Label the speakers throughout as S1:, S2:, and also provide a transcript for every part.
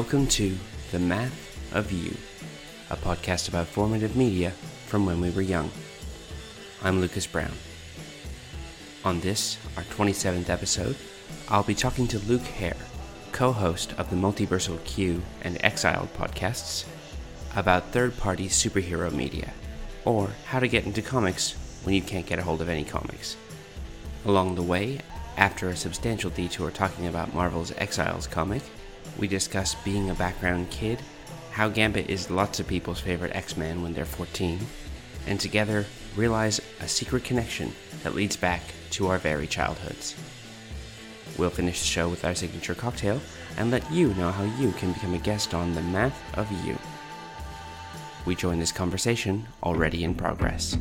S1: Welcome to The Math of You, a podcast about formative media from when we were young. I'm Lucas Brown. On this, our 27th episode, I'll be talking to Luke Herr, co host of the Multiversal Q and Exiled podcasts, about third party superhero media, or how to get into comics when you can't get a hold of any comics. Along the way, after a substantial detour talking about Marvel's Exiles comic, we discuss being a background kid, how Gambit is lots of people's favorite X Man when they're 14, and together realize a secret connection that leads back to our very childhoods. We'll finish the show with our signature cocktail and let you know how you can become a guest on The Math of You. We join this conversation already in progress.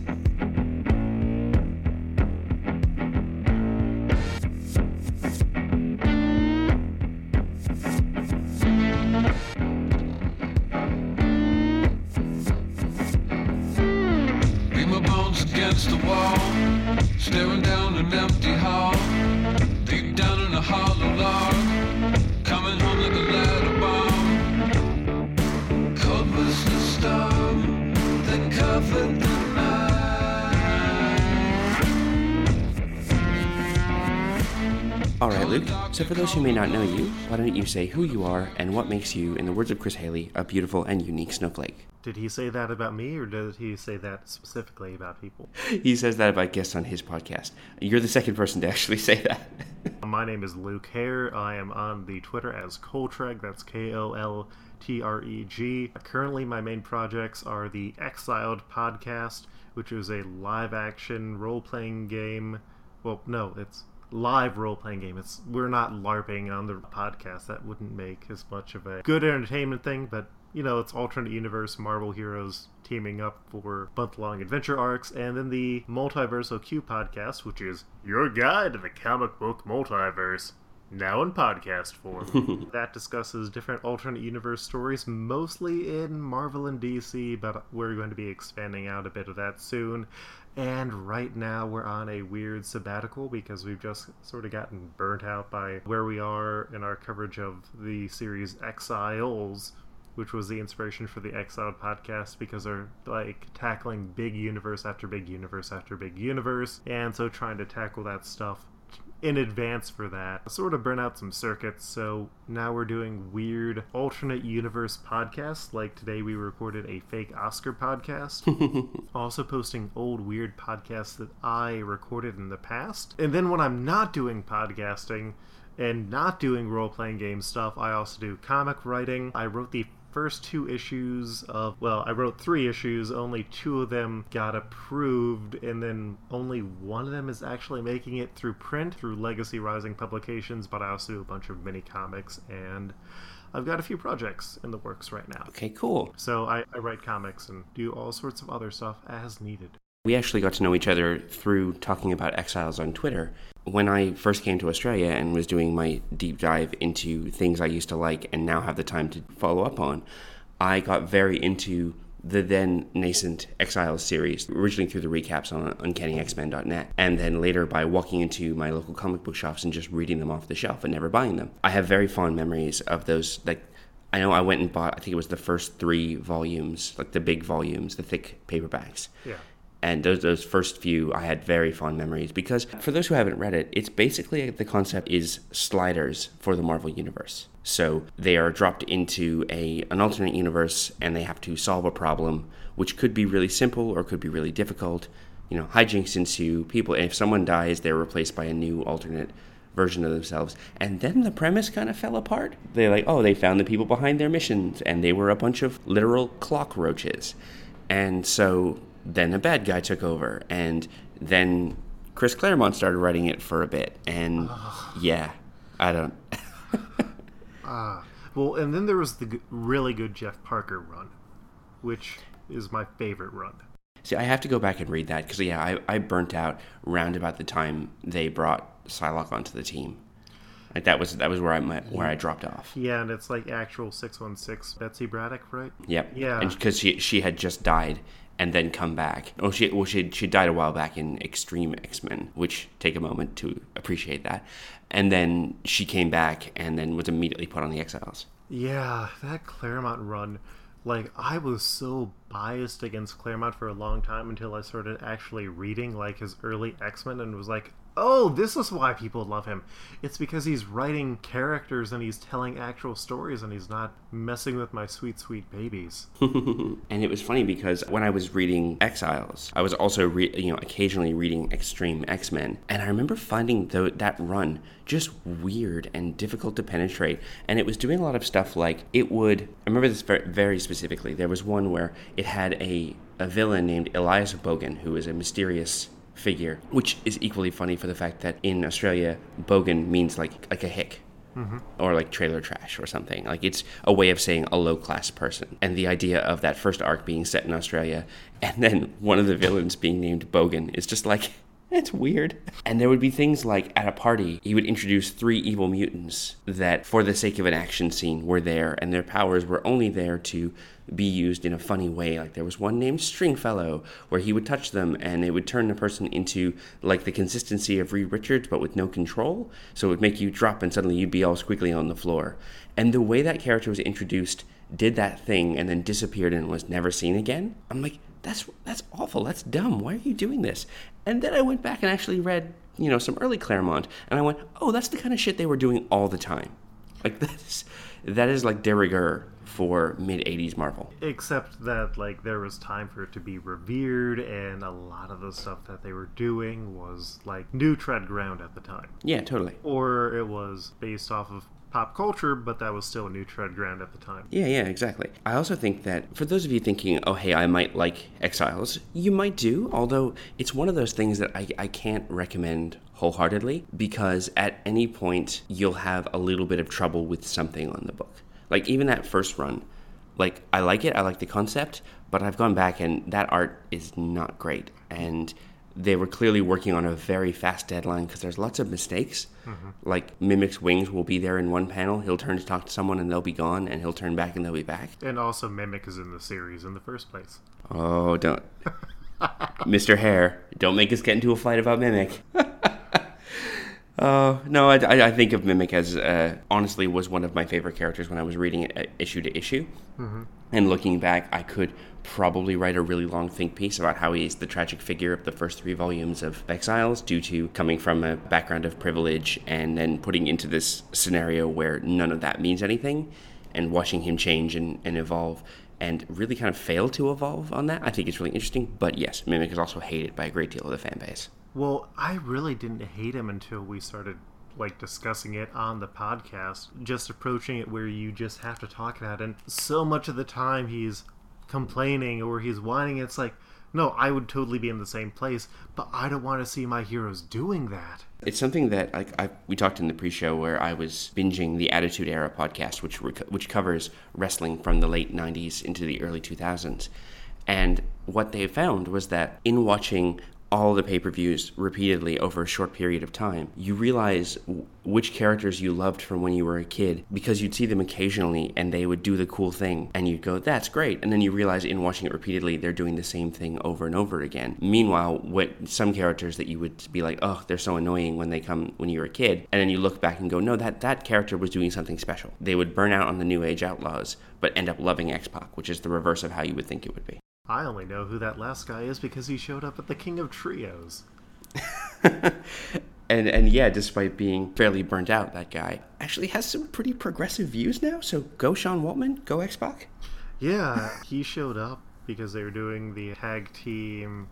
S2: Staring down
S1: So, for those who may not know you, why don't you say who you are and what makes you, in the words of Chris Haley, a beautiful and unique snowflake?
S3: Did he say that about me, or did he say that specifically about people?
S1: He says that about guests on his podcast. You're the second person to actually say that.
S3: My name is Luke Herr. I am on the Twitter as Koltreg. That's K O L T R E G. Currently, my main projects are the Exiled podcast, which is a live action role playing game. Well, no, it's live role playing game. It's we're not LARPing on the podcast. That wouldn't make as much of a good entertainment thing, but you know, it's alternate universe Marvel heroes teaming up for month long adventure arcs, and then the Multiversal Q podcast, which is your guide to the comic book multiverse. Now in podcast form. that discusses different alternate universe stories, mostly in Marvel and DC, but we're going to be expanding out a bit of that soon. And right now we're on a weird sabbatical because we've just sort of gotten burnt out by where we are in our coverage of the series Exiles, which was the inspiration for the Exiled podcast because they're like tackling big universe after big universe after big universe. And so trying to tackle that stuff in advance for that. Sort of burn out some circuits, so now we're doing weird alternate universe podcasts. Like today we recorded a fake Oscar podcast. also posting old weird podcasts that I recorded in the past. And then when I'm not doing podcasting and not doing role playing game stuff, I also do comic writing. I wrote the first two issues of well i wrote three issues only two of them got approved and then only one of them is actually making it through print through legacy rising publications but i also do a bunch of mini comics and i've got a few projects in the works right now
S1: Okay, cool.
S3: so I, I write comics and do all sorts of other stuff as needed
S1: We actually got to know each other through talking about exiles on Twitter. When I first came to Australia and was doing my deep dive into things I used to like and now have the time to follow up on, I got very into the then nascent Exiles series, originally through the recaps on UncannyX-Men.net, and then later by walking into my local comic book shops and just reading them off the shelf and never buying them. I have very fond memories of those, like, I know I went and bought, I think it was the first three volumes, like the big volumes, the thick paperbacks
S3: yeah
S1: and those those first few I had very fond memories because for those who haven't read it, it's basically the concept is sliders for the Marvel universe. So they are dropped into a an alternate universe and they have to solve a problem which could be really simple or could be really difficult. You know, hijinks ensue. People if someone dies, they're replaced by a new alternate version of themselves. And then the premise kind of fell apart. They're like, oh, they found the people behind their missions and they were a bunch of literal clock roaches. And so then a bad guy took over, and then Chris Claremont started writing it for a bit, and yeah, I don't.
S3: ah well and then there was the g- really good jeff parker run which is my favorite run
S1: See, I have to go back and read that because yeah, I, I burnt out round about the time they brought Psylocke onto the team. Like that was that was where I met, where I dropped off.
S3: Yeah, and it's like actual 616 Betsy Braddock, right?
S1: Yep.
S3: Yeah.
S1: Because she she had just died and then come back. Oh, she well she she died a while back in Extreme X Men, which take a moment to appreciate that. And then she came back and then was immediately put on the Exiles.
S3: Yeah, that Claremont run. Like, I was so biased against Claremont for a long time until I started actually reading, like, his early X Men and was like, oh, this is why people love him. It's because he's writing characters and he's telling actual stories and he's not messing with my sweet, sweet babies.
S1: and it was funny because when I was reading Exiles, I was also re- you know occasionally reading Extreme X Men, and I remember finding the, that run just weird and difficult to penetrate. And it was doing a lot of stuff like it would. I remember this very, specifically. There was one where it had a a villain named Elias Bogan, who is a mysterious figure, which is equally funny for the fact that in Australia, bogan means like like a hick. Mm-hmm. Or like trailer trash or something. Like it's a way of saying a low class person. And the idea of that first arc being set in Australia and then one of the villains being named Bogan is just like it's weird. And there would be things like at a party, he would introduce three evil mutants that, for the sake of an action scene, were there, and their powers were only there to be used in a funny way. Like there was one named Stringfellow, where he would touch them and it would turn the person into like the consistency of Reed Richards, but with no control. So it would make you drop, and suddenly you'd be all squiggly on the floor. And the way that character was introduced did that thing and then disappeared and was never seen again. I'm like, that's that's awful. That's dumb. Why are you doing this? And then I went back and actually read, you know, some early Claremont, and I went, oh, that's the kind of shit they were doing all the time. Like that's that is like de rigueur for mid '80s Marvel.
S3: Except that, like, there was time for it to be revered, and a lot of the stuff that they were doing was, like, new tread ground at the time.
S1: Yeah, totally.
S3: Or it was based off of pop culture, but that was still a new tread ground at the time.
S1: Yeah, yeah, exactly. I also think that for those of you thinking, oh, hey, I might like Exiles, you might do, although it's one of those things that I, I can't recommend wholeheartedly because at any point you'll have a little bit of trouble with something on the book. Like, even that first run, like, I like it, I like the concept, but I've gone back and that art is not great. And they were clearly working on a very fast deadline because there's lots of mistakes. Mm-hmm. Like Mimic's wings will be there in one panel. He'll turn to talk to someone and they'll be gone, and he'll turn back and they'll be back.
S3: And also, Mimic is in the series in the first place.
S1: Oh, don't, Mr. Herr, don't make us get into a fight about Mimic. Oh no, I, I, I think of Mimic as uh, honestly was one of my favorite characters when I was reading it uh, issue to issue. And looking back, I could probably write a really long think piece about how he's the tragic figure of the first three volumes of Exiles, due to coming from a background of privilege and then putting into this scenario where none of that means anything, and watching him change and, and evolve. And really kind of fail to evolve on that. I think it's really interesting. But yes, Mimic is also hated by a great deal of the fan base.
S3: Well, I really didn't hate him until we started like discussing it on the podcast, just approaching it where you just have to talk about it. And so much of the time he's complaining or he's whining. It's like, no, I would totally be in the same place, but I don't want to see my heroes doing that.
S1: It's something that like I, we talked in the pre-show where I was binging the Attitude Era podcast, which which covers wrestling from the late '90s into the early 2000s, and what they found was that in watching all the pay-per-views repeatedly over a short period of time, you realize w- which characters you loved from when you were a kid because you'd see them occasionally and they would do the cool thing and you'd go, "That's great," and then you realize in watching it repeatedly they're doing the same thing over and over again. Meanwhile, what some characters that you would be like, "Oh, they're so annoying" when they come when you were a kid, and then you look back and go, "No, that that character was doing something special." They would burn out on the New Age Outlaws, but end up loving X-Pac, which is the reverse of how you would think it would be.
S3: I only know who that last guy is because he showed up at the King of Trios.
S1: and and yeah, despite being fairly burnt out, that guy actually has some pretty progressive views now. So go Sean Waltman, go X Pac.
S3: Yeah, he showed up because they were doing the tag team.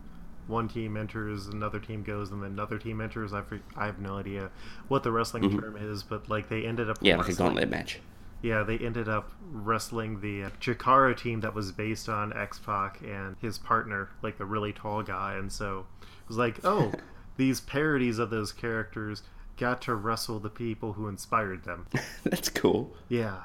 S3: One team enters, another team goes, and then another team enters. I, for, I have no idea what the wrestling term is, but like they ended up
S1: Mm-hmm. Yeah, like a gauntlet match.
S3: Yeah, they ended up wrestling the Chikara team that was based on X Pac and his partner, like the really tall guy, and so it was like, oh, these parodies of those characters got to wrestle the people who inspired them.
S1: That's cool.
S3: Yeah,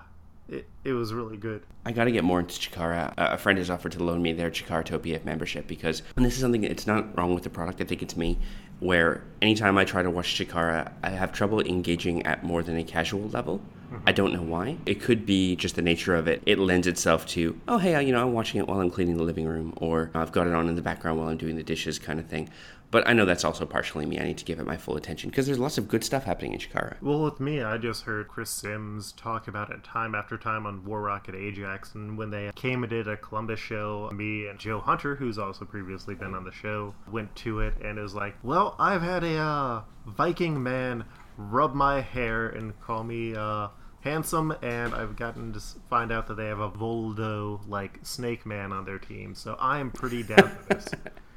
S3: it it was really good.
S1: I got to get more into Chikara. A a friend has offered to loan me their Chikaratopia membership because, and this is something, it's not wrong with the product, I think it's me, where anytime I try to watch Chikara, I have trouble engaging at more than a casual level. I don't know why. It could be just the nature of it. It lends itself to, oh, hey, you know, I'm watching it while I'm cleaning the living room, or I've got it on in the background while I'm doing the dishes kind of thing. But I know that's also partially me. I need to give it my full attention because there's lots of good stuff happening in Chikara.
S3: Well, with me, I just heard Chris Sims talk about it time after time on War Rocket Ajax, and when they came and did a Columbus show, me and Joe Hunter, who's also previously been on the show, went to it and was like, "Well, I've had a uh, Viking man rub my hair and call me." Uh, handsome, and I've gotten to find out that they have a Voldo like Snake Man on their team, so I am pretty down for this.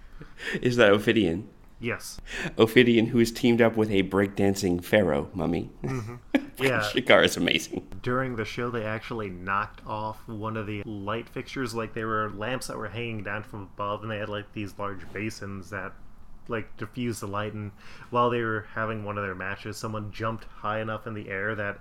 S1: Is that Ophidian?
S3: Yes,
S1: Ophidian, who is teamed up with a breakdancing pharaoh mummy. Mm-hmm.
S3: yeah.
S1: Chikara is amazing.
S3: During the show, they actually knocked off one of the light fixtures, like they were lamps that were hanging down from above, and they had like these large basins that like diffused the light. And while they were having one of their matches, someone jumped high enough in the air that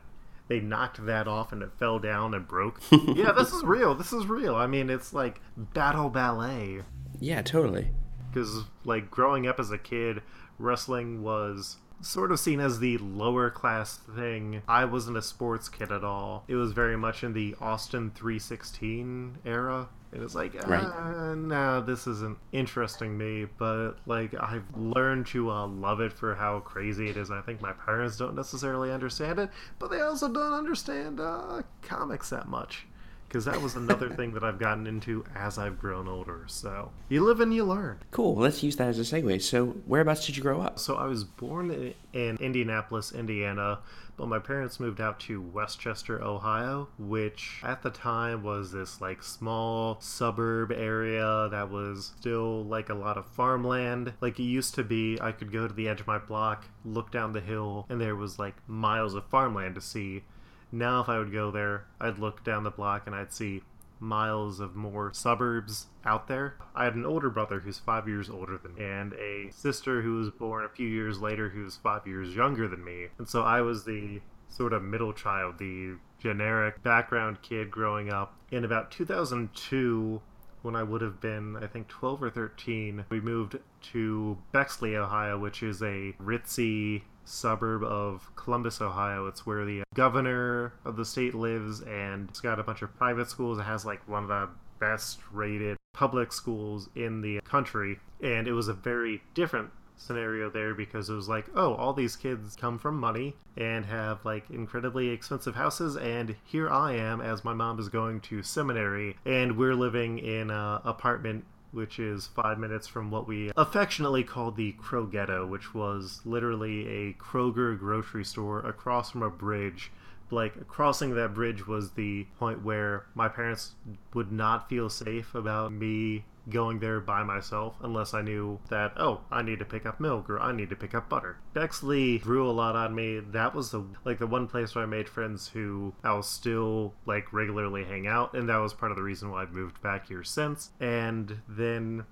S3: they knocked that off and it fell down and broke. yeah, this is real. This is real. I mean, it's like battle ballet.
S1: Yeah, totally.
S3: because like growing up as a kid wrestling was sort of seen as the lower class thing i wasn't a sports kid at all it was very much in the austin 316 era it was like
S1: Right.
S3: uh, no this isn't interesting me but like i've learned to uh, love it for how crazy it is i think my parents don't necessarily understand it but they also don't understand uh, comics that much because that was another thing that I've gotten into as I've grown older. So you live and you learn.
S1: Cool. Let's use that as a segue. So, whereabouts did you grow up?
S3: So I was born in Indianapolis, Indiana, but my parents moved out to Westchester, Ohio, which at the time was this like small suburb area that was still like a lot of farmland. Like it used to be, I could go to the edge of my block, look down the hill, and there was like miles of farmland to see. Now, if I would go there, I'd look down the block and I'd see miles of more suburbs out there. I had an older brother who's five years older than me, and a sister who was born a few years later who's five years younger than me. And so I was the sort of middle child, the generic background kid growing up. In about 2002, when I would have been, I think, 12 or 13, we moved to Bexley, Ohio, which is a ritzy suburb of Columbus, Ohio. It's where the governor of the state lives, and it's got a bunch of private schools. It has like one of the best rated public schools in the country, and it was a very different scenario there because it was like, oh, all these kids come from money and have like incredibly expensive houses, and here I am as my mom is going to seminary, and we're living in a apartment which is five minutes from what we affectionately called the Crow Ghetto, which was literally a Kroger grocery store across from a bridge. Like, crossing that bridge was the point where my parents would not feel safe about me going there by myself unless I knew that, oh, I need to pick up milk or I need to pick up butter. Bexley grew a lot on me. That was the like the one place where I made friends who I'll still like regularly hang out, and that was part of the reason why I've moved back here since. And then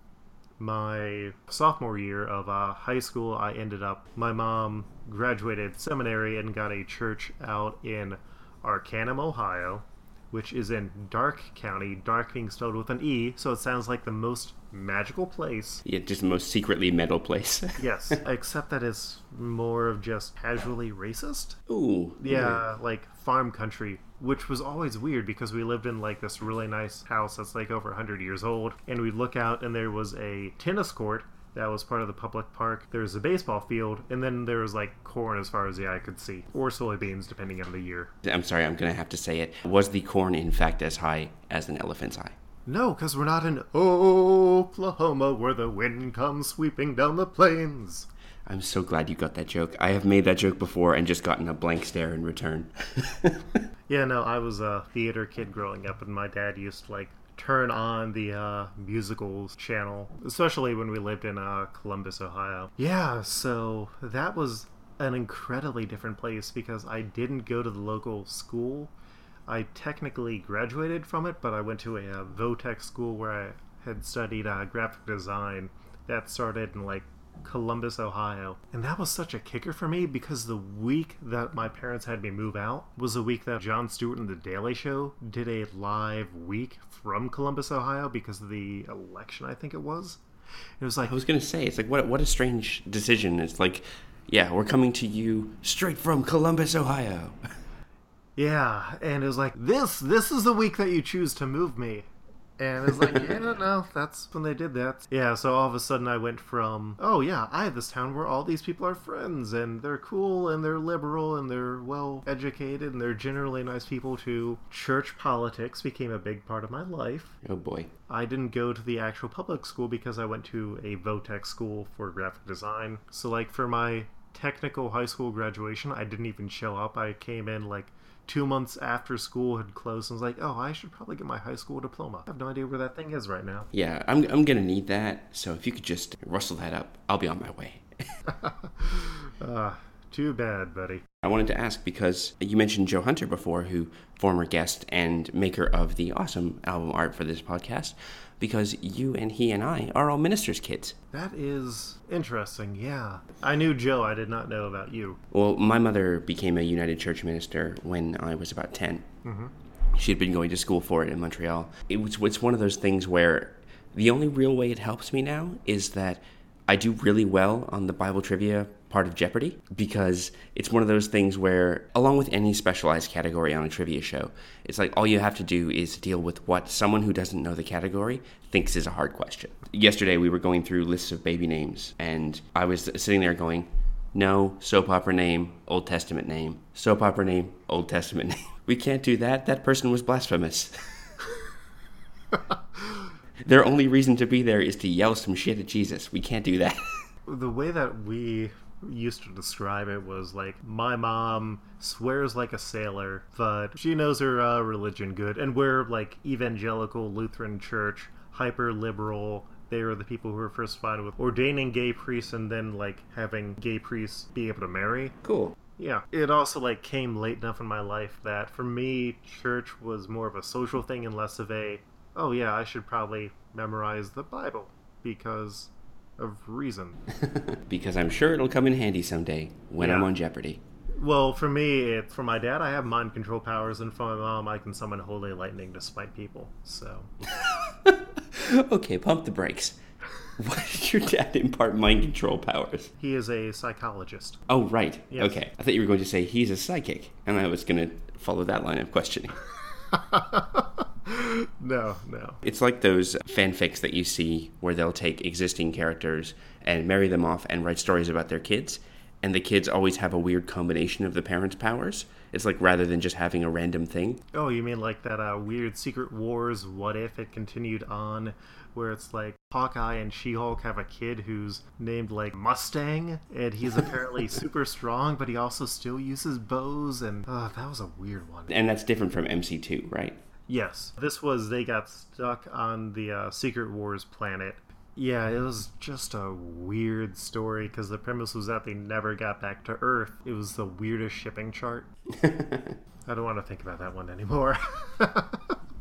S3: my sophomore year of uh, high school, I ended up, my mom graduated seminary and got a church out in Arcanum, Ohio, which is in Darke County, Dark being spelled with an E, so it sounds like the most magical place.
S1: Yeah, just the most secretly metal place.
S3: Yes, except that it's more of just casually racist.
S1: Ooh.
S3: Yeah, like farm country, which was always weird because we lived in like this really nice house that's like over 100 years old, and we'd look out and there was a tennis court that was part of the public park. There was a baseball field, and then there was like corn as far as the eye could see, or soybeans depending on the year.
S1: I'm sorry, I'm gonna have to say it. Was the corn in fact as high as an elephant's eye?
S3: No, because we're not in Oklahoma where the wind comes sweeping down the plains.
S1: I'm so glad you got that joke. I have made that joke before and just gotten a blank stare in return.
S3: Yeah, no, I was a theater kid growing up, and my dad used to like turn on the uh, musicals channel, especially when we lived in uh, Columbus, Ohio. Yeah, so that was an incredibly different place because I didn't go to the local school. I technically graduated from it, but I went to a uh, Votech school where I had studied uh, graphic design. That started in like Columbus, Ohio. And that was such a kicker for me because the week that my parents had me move out was the week that Jon Stewart and The Daily Show did a live week from Columbus, Ohio because of the election, I think it was. It was like,
S1: I was gonna say, it's like what what a strange decision. It's like, yeah, we're coming to you straight from Columbus, Ohio.
S3: yeah, and it was like, this, this is the week that you choose to move me. And it's like, yeah, no, that's when they did that. Yeah, so all of a sudden I went from, oh yeah, I have this town where all these people are friends and they're cool and they're liberal and they're well educated and they're generally nice people to church politics became a big part of my life.
S1: Oh boy.
S3: I didn't go to the actual public school because I went to a Votech school for graphic design. So like for my technical high school graduation, I didn't even show up. I came in like two months after school had closed and was like, oh, I should probably get my high school diploma. I have no idea where that thing is right now.
S1: Yeah, I'm, I'm gonna need that. So if you could just rustle that up, I'll be on my way.
S3: Uh, too bad, buddy.
S1: I wanted to ask because you mentioned Joe Hunter before, who former guest and maker of the awesome album art for this podcast, because you and he and I are all ministers' kids.
S3: That is interesting, yeah. I knew Joe, I did not know about you.
S1: Well, my mother became a United Church minister when I was about 10. Mm-hmm. She had been going to school for it in Montreal. It was it's one of those things where the only real way it helps me now is that I do really well on the Bible trivia part of Jeopardy because it's one of those things where, along with any specialized category on a trivia show, it's like all you have to do is deal with what someone who doesn't know the category thinks is a hard question. Yesterday, we were going through lists of baby names, and I was sitting there going, no, soap opera name, Old Testament name. Soap opera name, Old Testament name. We can't do that. That person was blasphemous. Their only reason to be there is to yell some shit at Jesus. We can't do that.
S3: The way that we used to describe it was like, my mom swears like a sailor, but she knows her uh, religion good. And we're like evangelical Lutheran church, hyper liberal. They were the people who were first fine with ordaining gay priests and then like having gay priests be able to marry.
S1: cool.
S3: Yeah. It also like came late enough in my life that for me church was more of a social thing and less of a oh yeah, I should probably memorize the Bible because of reason.
S1: because I'm sure it'll come in handy someday when I'm on Jeopardy.
S3: Well, for me, it, for my dad, I have mind control powers, and for my mom, I can summon holy lightning to smite people. So,
S1: okay, pump the brakes. Why did your dad impart mind control powers?
S3: he is a psychologist.
S1: Oh, right.
S3: Yes.
S1: Okay. I thought you were going to say he's a psychic, and I was going to follow that line of questioning.
S3: No, no.
S1: It's like those fanfics that you see where they'll take existing characters and marry them off and write stories about their kids, and the kids always have a weird combination of the parents' powers. It's like rather than just having a random thing.
S3: Oh, you mean like that uh, weird Secret Wars what if it continued on, where it's like Hawkeye and She Hulk have a kid who's named like Mustang, and he's apparently super strong, but he also still uses bows, and uh, that was a weird one.
S1: And that's different from MC2, right?
S3: Yes, this was they got stuck on the uh, Secret Wars planet. Yeah, it was just a weird story because the premise was that they never got back to Earth. It was the weirdest shipping chart. I don't want to think about that one anymore.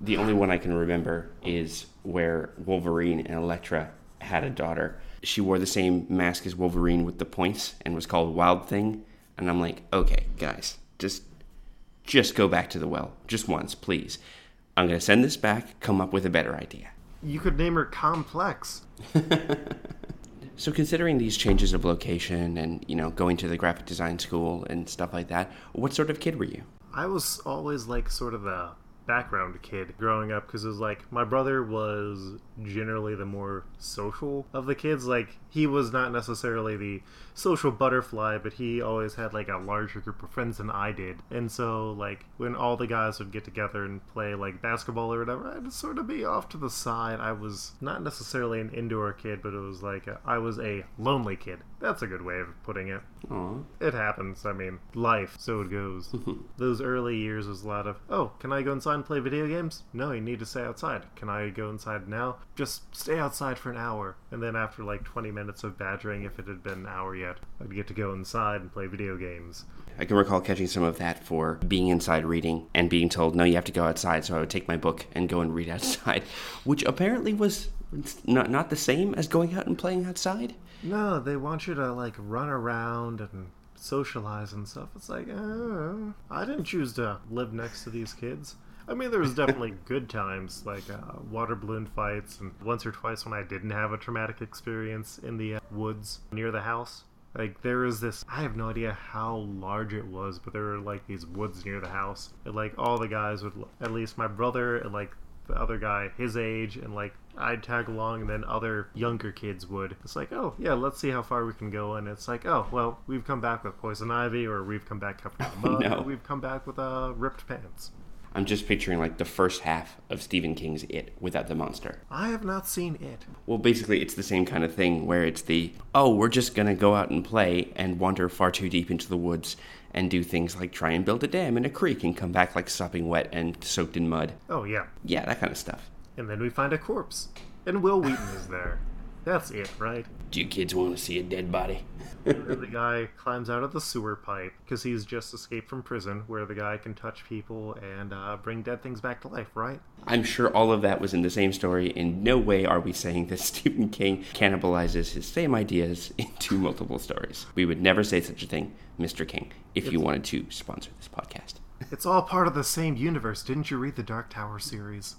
S1: The only one I can remember is where Wolverine and Elektra had a daughter. She wore the same mask as Wolverine with the points and was called Wild Thing. And I'm like, okay, guys, just just go back to the well. Just once, please. I'm gonna send this back, come up with a better idea.
S3: you could name her Complex.
S1: So considering these changes of location and, you know, going to the graphic design school and stuff like that, what sort of kid were you?
S3: I was always like sort of the background kid growing up because it was like my brother was generally the more social of the kids. Like he was not necessarily the social butterfly, but he always had like a larger group of friends than I did. And so like when all the guys would get together and play like basketball or whatever, I'd sort of be off to the side. I was not necessarily an indoor kid, but it was like a, I was a lonely kid. That's a good way of putting it.
S1: Aw.
S3: It happens. I mean, life, so it goes. Those early years was a lot of, oh, can I go inside and play video games? No, you need to stay outside. Can I go inside now? Just stay outside for an hour. And then after like 20 minutes of badgering, if it had been an hour yet, I'd get to go inside and play video games.
S1: I can recall catching some of that for being inside reading and being told, no, you have to go outside. So I would take my book and go and read outside, which apparently was not, not the same as going out and playing outside.
S3: No, they want you to like run around and socialize and stuff. It's like, uh, I didn't choose to live next to these kids. I mean, there was definitely good times, like uh, water balloon fights, and once or twice when I didn't have a traumatic experience in the uh, woods near the house. Like there was this, I have no idea how large it was, but there were like these woods near the house. And like all the guys would, at least my brother and like the other guy his age, and like I'd tag along, and then other younger kids would. It's like, oh yeah, let's see how far we can go, and it's like, oh well, we've come back with poison ivy, or we've come back covered in mud,
S1: no.
S3: or we've come back with uh, ripped pants.
S1: I'm just picturing like the first half of Stephen King's It without the monster.
S3: I have not seen it.
S1: Well, basically, it's the same kind of thing where it's the, oh, we're just going to go out and play and wander far too deep into the woods and do things like try and build a dam in a creek and come back like sopping wet and soaked in mud.
S3: Oh yeah,
S1: Yeah, that kind of stuff.
S3: and then we find a corpse, and Wil Wheaton is there. That's it, right?
S1: Do you kids want to see a dead body?
S3: The guy climbs out of the sewer pipe because he's just escaped from prison, where the guy can touch people and uh, bring dead things back to life, right?
S1: I'm sure all of that was in the same story. In no way are we saying that Stephen King cannibalizes his same ideas into multiple stories. We would never say such a thing, Mr. King, if you wanted to sponsor this podcast.
S3: It's all part of the same universe. Didn't you read the Dark Tower series?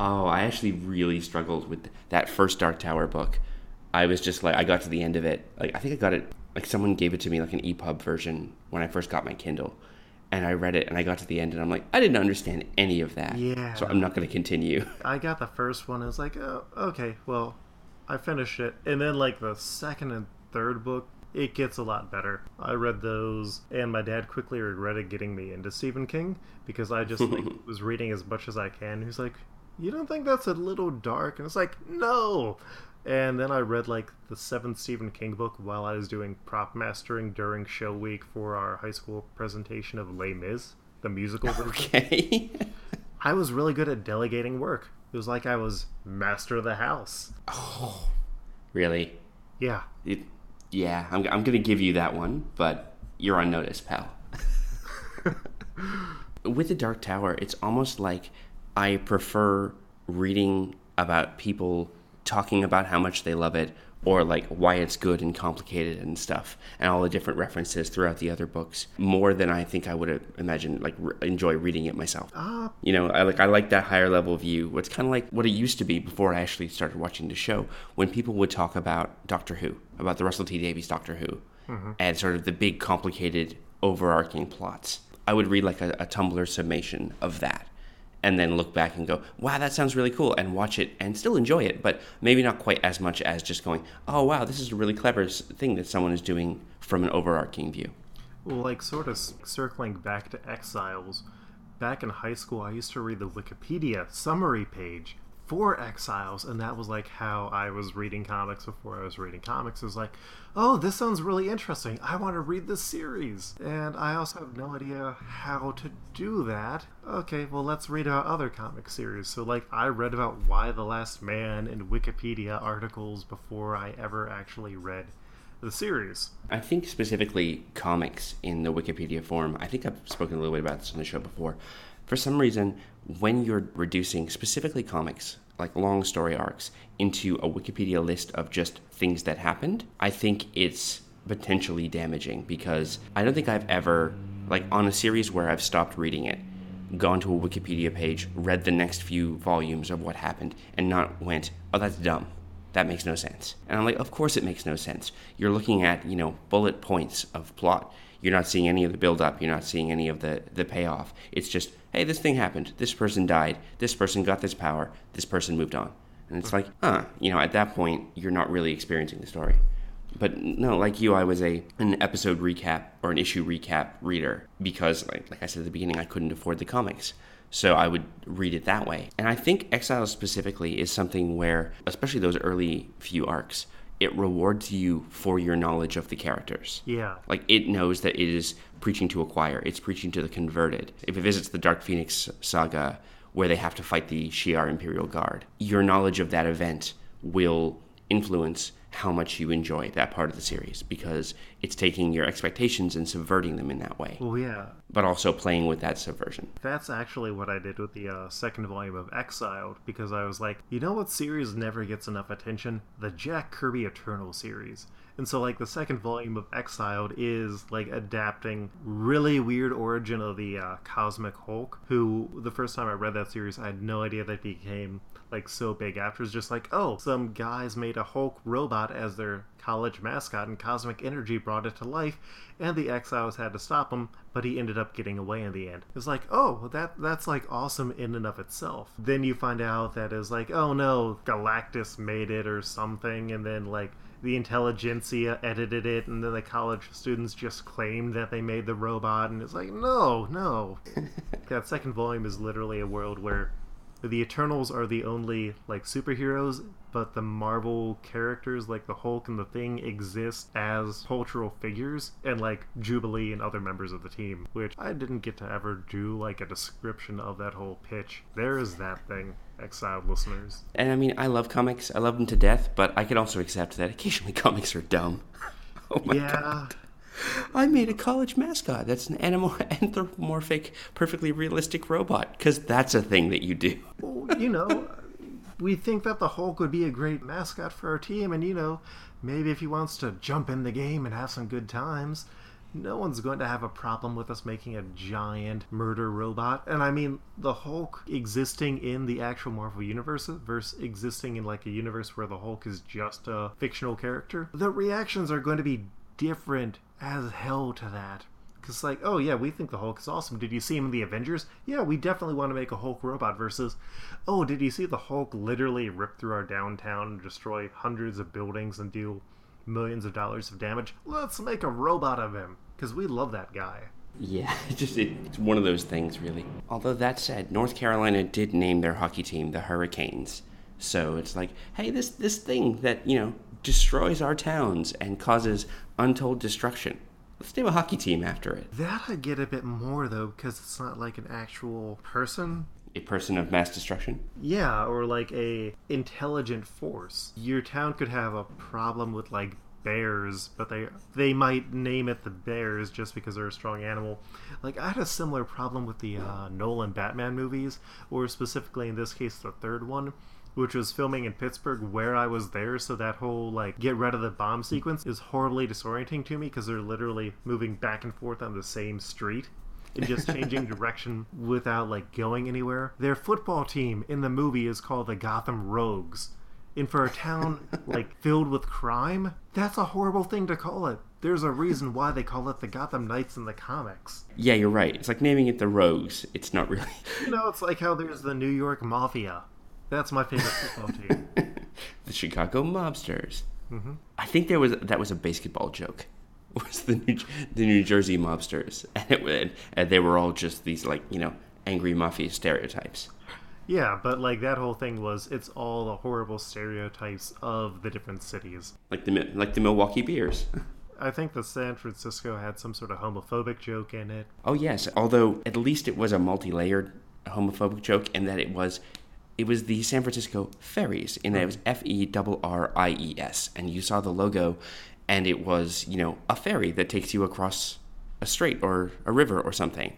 S1: Oh, I actually really struggled with that first Dark Tower book. I was just like, I got to the end of it. Like, I think I got it, like, someone gave it to me, like, an EPUB version when I first got my Kindle. And I read it and I got to the end and I'm like, I didn't understand any of that.
S3: Yeah.
S1: So I'm not going to continue.
S3: I got the first one. I was like, oh, okay, well, I finished it. And then, like, the second and third book, it gets a lot better. I read those, and my dad quickly regretted getting me into Stephen King because I just like, was reading as much as I can. He's like, You don't think that's a little dark? And it's like, No! And then I read like the seventh Stephen King book while I was doing prop mastering during show week for our high school presentation of Les Mis, the musical version.
S1: Okay.
S3: I was really good at delegating work. It was like I was master of the house.
S1: Oh, really?
S3: Yeah.
S1: It, yeah, I'm, I'm going to give you that one, but you're on notice, pal. With the Dark Tower, it's almost like I prefer reading about people talking about how much they love it or like why it's good and complicated and stuff and all the different references throughout the other books more than I think I would have imagined like re- enjoy reading it myself.
S3: Ah,
S1: You know, I like I like that higher level view. It's kind of like what it used to be before I actually started watching the show. When people would talk about Doctor Who, about the Russell T Davies Doctor Who, and sort of the big, complicated, overarching plots, I would read like a, a Tumblr summation of that, and then look back and go, "Wow, that sounds really cool," and watch it and still enjoy it, but maybe not quite as much as just going, "Oh, wow, this is a really clever thing that someone is doing from an overarching view."
S3: well, like sort of circling back to Exiles. Back in high school, I used to read the Wikipedia summary page for Exiles, and that was like how I was reading comics before I was reading comics. It was like, oh, this sounds really interesting. I want to read this series. And I also have no idea how to do that. Okay, well, let's read about other comic series. So, like, I read about Y the Last Man in Wikipedia articles before I ever actually read the series.
S1: I think specifically comics in the Wikipedia form, I think I've spoken a little bit about this on the show before. For some reason, when you're reducing specifically comics, like long story arcs, into a Wikipedia list of just things that happened, I think it's potentially damaging because I don't think I've ever, like on a series where I've stopped reading it, gone to a Wikipedia page, read the next few volumes of what happened, and not went, oh, that's dumb. That makes no sense. And I'm like, of course it makes no sense. You're looking at, you know, bullet points of plot. You're not seeing any of the build up. You're not seeing any of the, the payoff. It's just, hey, this thing happened. This person died. This person got this power. This person moved on. And it's like, huh, you know, at that point, you're not really experiencing the story. But no, like you, I was a an episode recap or an issue recap reader because, like, like I said at the beginning, I couldn't afford the comics. So I would read it that way. And I think Exiles specifically is something where, especially those early few arcs, it rewards you for your knowledge of the characters.
S3: Yeah.
S1: Like it knows that it is preaching to a choir, it's preaching to the converted. If it visits the Dark Phoenix saga where they have to fight the Shi'ar Imperial Guard, your knowledge of that event will influence how much you enjoy that part of the series because it's taking your expectations and subverting them in that way,
S3: Well, yeah.
S1: but also playing with that subversion.
S3: That's actually what I did with the uh, second volume of Exiled, because I was like, you know what series never gets enough attention? The Jack Kirby Eternal series. And so, like, the second volume of Exiled is, like, adapting really weird origin of the uh, Cosmic Hulk, who, the first time I read that series, I had no idea that he became, like, so big after. is just like, oh, some guys made a Hulk robot as their college mascot, and cosmic energy brought it to life, and the exiles had to stop him, but he ended up getting away in the end. It's like, oh, that that's like awesome in and of itself. Then you find out that it's like, oh no, Galactus made it or something, and then like the intelligentsia edited it, and then the college students just claimed that they made the robot, and it's like, no, no. that second volume is literally a world where the Eternals are the only like superheroes, but the Marvel characters like the Hulk and the Thing exist as cultural figures, and like Jubilee and other members of the team, which I didn't get to ever do like a description of that whole pitch. There is that thing, exiled listeners.
S1: And I mean, I love comics. I love them to death, but I can also accept that occasionally comics are dumb. oh my
S3: yeah.
S1: god. I made a college mascot. That's an animal anthropomorphic, perfectly realistic robot. Because that's a thing that you do.
S3: Well, you know, we think that the Hulk would be a great mascot for our team, and you know, maybe if he wants to jump in the game and have some good times, no one's going to have a problem with us making a giant murder robot. And I mean, the Hulk existing in the actual Marvel universe versus existing in like a universe where the Hulk is just a fictional character, the reactions are going to be different as hell to that. Because, like, oh yeah, we think the Hulk is awesome. Did you see him in the Avengers? Yeah, we definitely want to make a Hulk robot versus, oh, did you see the Hulk literally rip through our downtown and destroy hundreds of buildings and do millions of dollars of damage? Let's make a robot of him. Because we love that guy.
S1: Yeah, it's just it, it's one of those things, really. Although that said, North Carolina did name their hockey team the Hurricanes, so it's like, hey, this this thing that you know destroys our towns and causes untold destruction. Let's name a hockey team after it.
S3: That I get a bit more, though, because it's not like an actual person.
S1: A person of mass destruction.
S3: Yeah, or like a intelligent force. Your town could have a problem with like bears, but they they might name it the bears just because they're a strong animal. Like I had a similar problem with the uh, Nolan Batman movies, or specifically in this case the third one, which was filming in Pittsburgh where I was there. So that whole like get rid of the bomb sequence is horribly disorienting to me because they're literally moving back and forth on the same street. And just changing direction without like going anywhere. Their football team in the movie is called the Gotham Rogues. And for a town like filled with crime, that's a horrible thing to call it. There's a reason why they call it the Gotham Knights in the comics.
S1: Yeah, you're right. It's like naming it the Rogues. It's not really.
S3: You know, it's like how there's the New York Mafia. That's my favorite football team.
S1: the Chicago Mobsters.
S3: Mm-hmm.
S1: I think there was that was a basketball joke. Was the New, the New Jersey Mobsters, and, it, and they were all just these like you know angry mafia stereotypes.
S3: Yeah, but like that whole thing was it's all the horrible stereotypes of the different cities.
S1: Like the like the Milwaukee Beers.
S3: I think the San Francisco had some sort of homophobic joke in it.
S1: Oh yes, although at least it was a multi-layered homophobic joke and that it was it was the San Francisco Ferries and it was F E R R I E S and you saw the logo and it was, you know, a ferry that takes you across a strait or a river or something.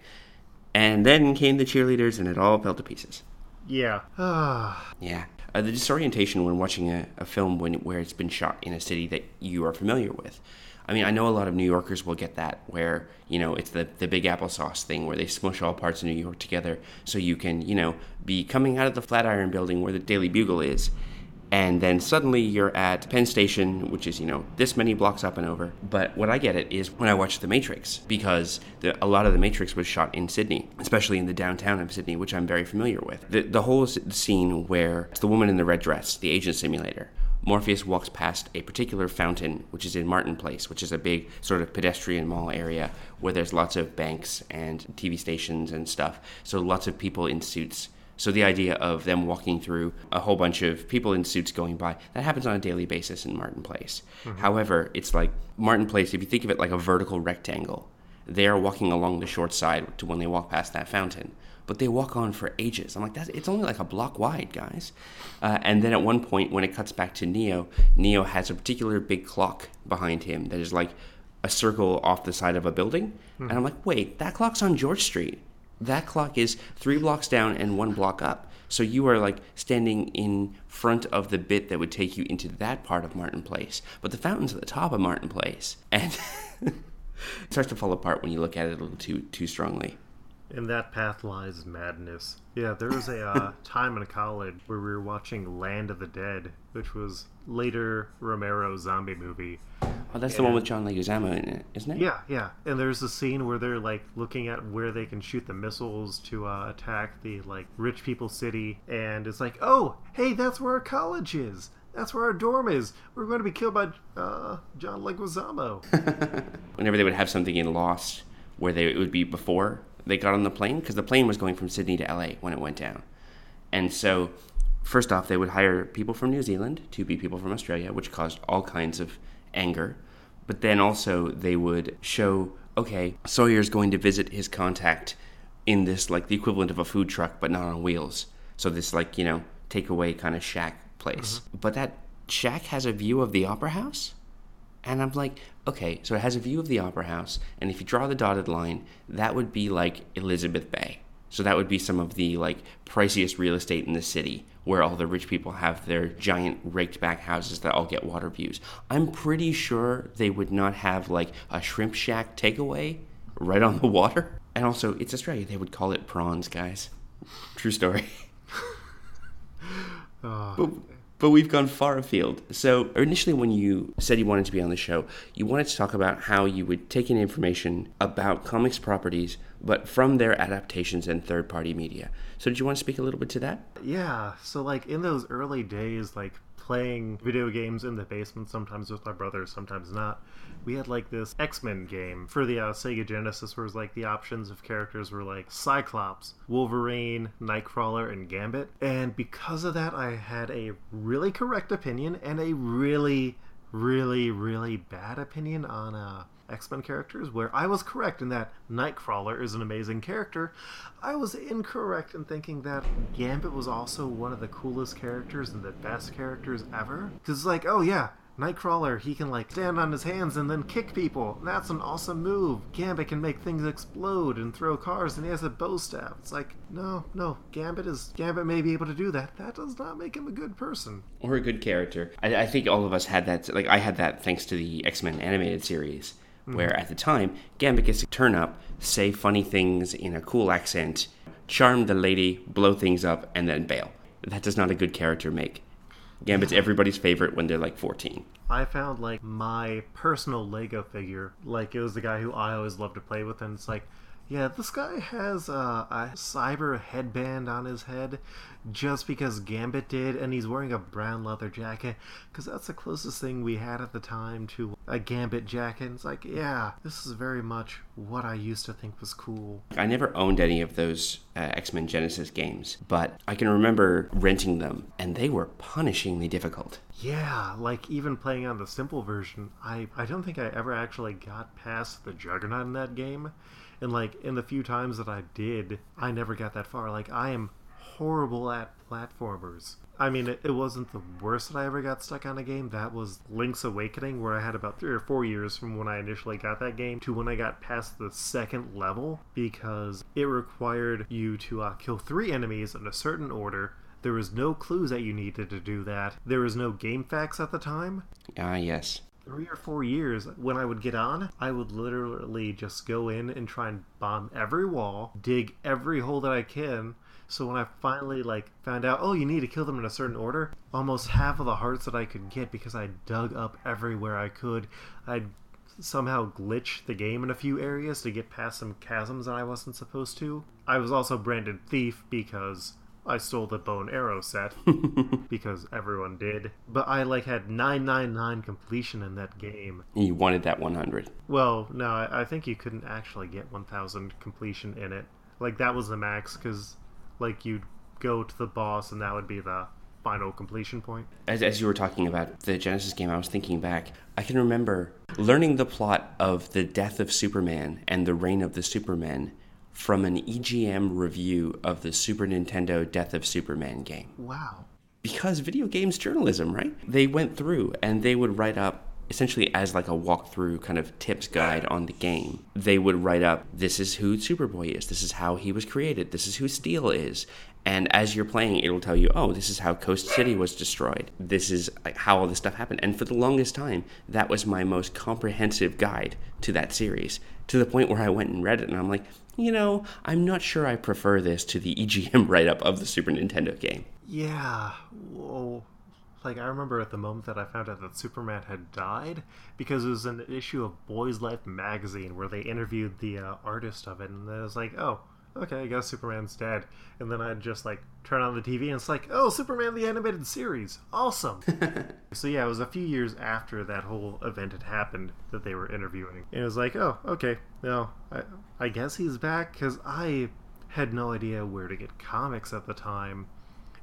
S1: And then came the cheerleaders and it all fell to pieces.
S3: Yeah. Ah,
S1: Yeah. Uh, the disorientation when watching a, a film when, where it's been shot in a city that you are familiar with. I mean, I know a lot of New Yorkers will get that, where, you know, it's the, the big applesauce thing where they smush all parts of New York together so you can, you know, be coming out of the Flatiron building where the Daily Bugle is. And then suddenly you're at Penn Station, which is, you know, this many blocks up and over. But what I get it is when I watch The Matrix, because the, a lot of The Matrix was shot in Sydney, especially in the downtown of Sydney, which I'm very familiar with. The, the whole scene where it's the woman in the red dress, the agent simulator, Morpheus walks past a particular fountain, which is in Martin Place, which is a big sort of pedestrian mall area where there's lots of banks and TV stations and stuff. So lots of people in suits. So the idea of them walking through a whole bunch of people in suits going by, that happens on a daily basis in Martin Place. Mm-hmm. However, it's like Martin Place, if you think of it like a vertical rectangle, they are walking along the short side to when they walk past that fountain but they walk on for ages. I'm like, that's it's only like a block wide, guys. Uh, and then at one point, when it cuts back to Neo, Neo has a particular big clock behind him that is like a circle off the side of a building. And I'm like, wait, that clock's on George Street. That clock is three blocks down and one block up. So you are like standing in front of the bit that would take you into that part of Martin Place. But the fountain's at the top of Martin Place. And it starts to fall apart when you look at it a little too too strongly.
S3: In that path lies madness. Yeah, there was a uh, time in college where we were watching Land of the Dead, which was later Romero's zombie movie.
S1: Oh, that's the one with John Leguizamo in it, isn't it?
S3: Yeah, yeah. And there's a scene where they're like looking at where they can shoot the missiles to uh, attack the like rich people city, and it's like, oh, hey, that's where our college is. That's where our dorm is. We're going to be killed by uh, John Leguizamo.
S1: Whenever they would have something in Lost where they it would be before they got on the plane, because the plane was going from Sydney to LA when it went down, and so first off, they would hire people from New Zealand to be people from Australia, which caused all kinds of anger. But then also they would show, okay, Sawyer's going to visit his contact in this like the equivalent of a food truck, but not on wheels. So this like you know takeaway kind of shack place. Mm-hmm. But that shack has a view of the opera house. And I'm like, okay, so it has a view of the opera house, and if you draw the dotted line, that would be like Elizabeth Bay. So that would be some of the like priciest real estate in the city where all the rich people have their giant raked back houses that all get water views. I'm pretty sure they would not have like a shrimp shack takeaway right on the water. And also, it's Australia. They would call it prawns, guys. True story. Ah, but, but we've gone far afield. So, initially, when you said you wanted to be on the show, you wanted to talk about how you would take in information about comics properties, but from their adaptations and third party media. So, did you want to speak a little bit to that?
S3: Yeah, so like in those early days, like playing video games in the basement, sometimes with my brother, sometimes not. We had like this X Men game for the uh, Sega Genesis, where it was like the options of characters were like Cyclops, Wolverine, Nightcrawler, and Gambit. And because of that, I had a really correct opinion and a really, really, really bad opinion on uh, X Men characters, where I was correct in that Nightcrawler is an amazing character. I was incorrect in thinking that Gambit was also one of the coolest characters and the best characters ever. Because like, oh yeah, Nightcrawler, he can like stand on his hands and then kick people. That's an awesome move. Gambit can make things explode and throw cars, and he has a bow staff. It's like, no, no, Gambit is Gambit may be able to do that. That does not make him a good person.
S1: Or a good character. I, I think all of us had that. Like, I had that thanks to the X Men animated series, mm-hmm. where at the time, Gambit gets to turn up, say funny things in a cool accent, charm the lady, blow things up, and then bail. That does not a good character make. Gambit's everybody's favorite when they're like 14.
S3: I found like my personal Lego figure. Like it was the guy who I always loved to play with, and it's like, yeah, this guy has uh, a cyber headband on his head just because Gambit did, and he's wearing a brown leather jacket because that's the closest thing we had at the time to a Gambit jacket. It's like, yeah, this is very much what I used to think was cool.
S1: I never owned any of those uh, X Men Genesis games, but I can remember renting them, and they were punishingly difficult.
S3: Yeah, like even playing on the simple version, I I don't think I ever actually got past the Juggernaut in that game. And like in the few times that I did, I never got that far. Like I am horrible at platformers. I mean, it, it wasn't the worst that I ever got stuck on a game. That was Link's Awakening, where I had about three or four years from when I initially got that game to when I got past the second level because it required you to uh, kill three enemies in a certain order. There was no clues that you needed to do that. There was no GameFAQs at the time
S1: Ah, yes.
S3: Three or four years when I would get on, I would literally just go in and try and bomb every wall, dig every hole that I can. So when I finally like found out, oh, you need to kill them in a certain order, almost half of the hearts that I could get because I dug up everywhere I could. I'd somehow glitch the game in a few areas to get past some chasms that I wasn't supposed to. I was also branded thief because I stole the bone arrow set because everyone did. But I like had 999 completion in that game.
S1: You wanted that 100.
S3: Well, no, I, I think you couldn't actually get 1000 completion in it. Like that was the max cuz like you'd go to the boss and that would be the final completion point.
S1: As, as you were talking about the Genesis game, I was thinking back. I can remember learning the plot of The Death of Superman and The Reign of the Supermen from an EGM review of the Super Nintendo Death of Superman game.
S3: Wow.
S1: because video games journalism, right? They went through and they would write up essentially as like a walkthrough kind of tips guide on the game. They would write up, this is who Superboy is, this is how he was created, this is who Steel is. And as you're playing, it'll tell you, oh, this is how Coast City was destroyed. This is how all this stuff happened. And for the longest time, that was my most comprehensive guide to that series. To the point where I went and read it, and I'm like, you know, I'm not sure I prefer this to the EGM write up of the Super Nintendo game.
S3: Yeah. Whoa. Like I remember at the moment that I found out that Superman had died because it was an issue of Boys Life magazine where they interviewed the uh, artist of it, and it was like, oh, okay, I guess Superman's dead. And then I'd just like turn on the TV and it's like, oh, Superman the animated series, awesome. so yeah, it was a few years after that whole event had happened that they were interviewing, and it was like, oh, okay, no, I, I guess he's back because I had no idea where to get comics at the time,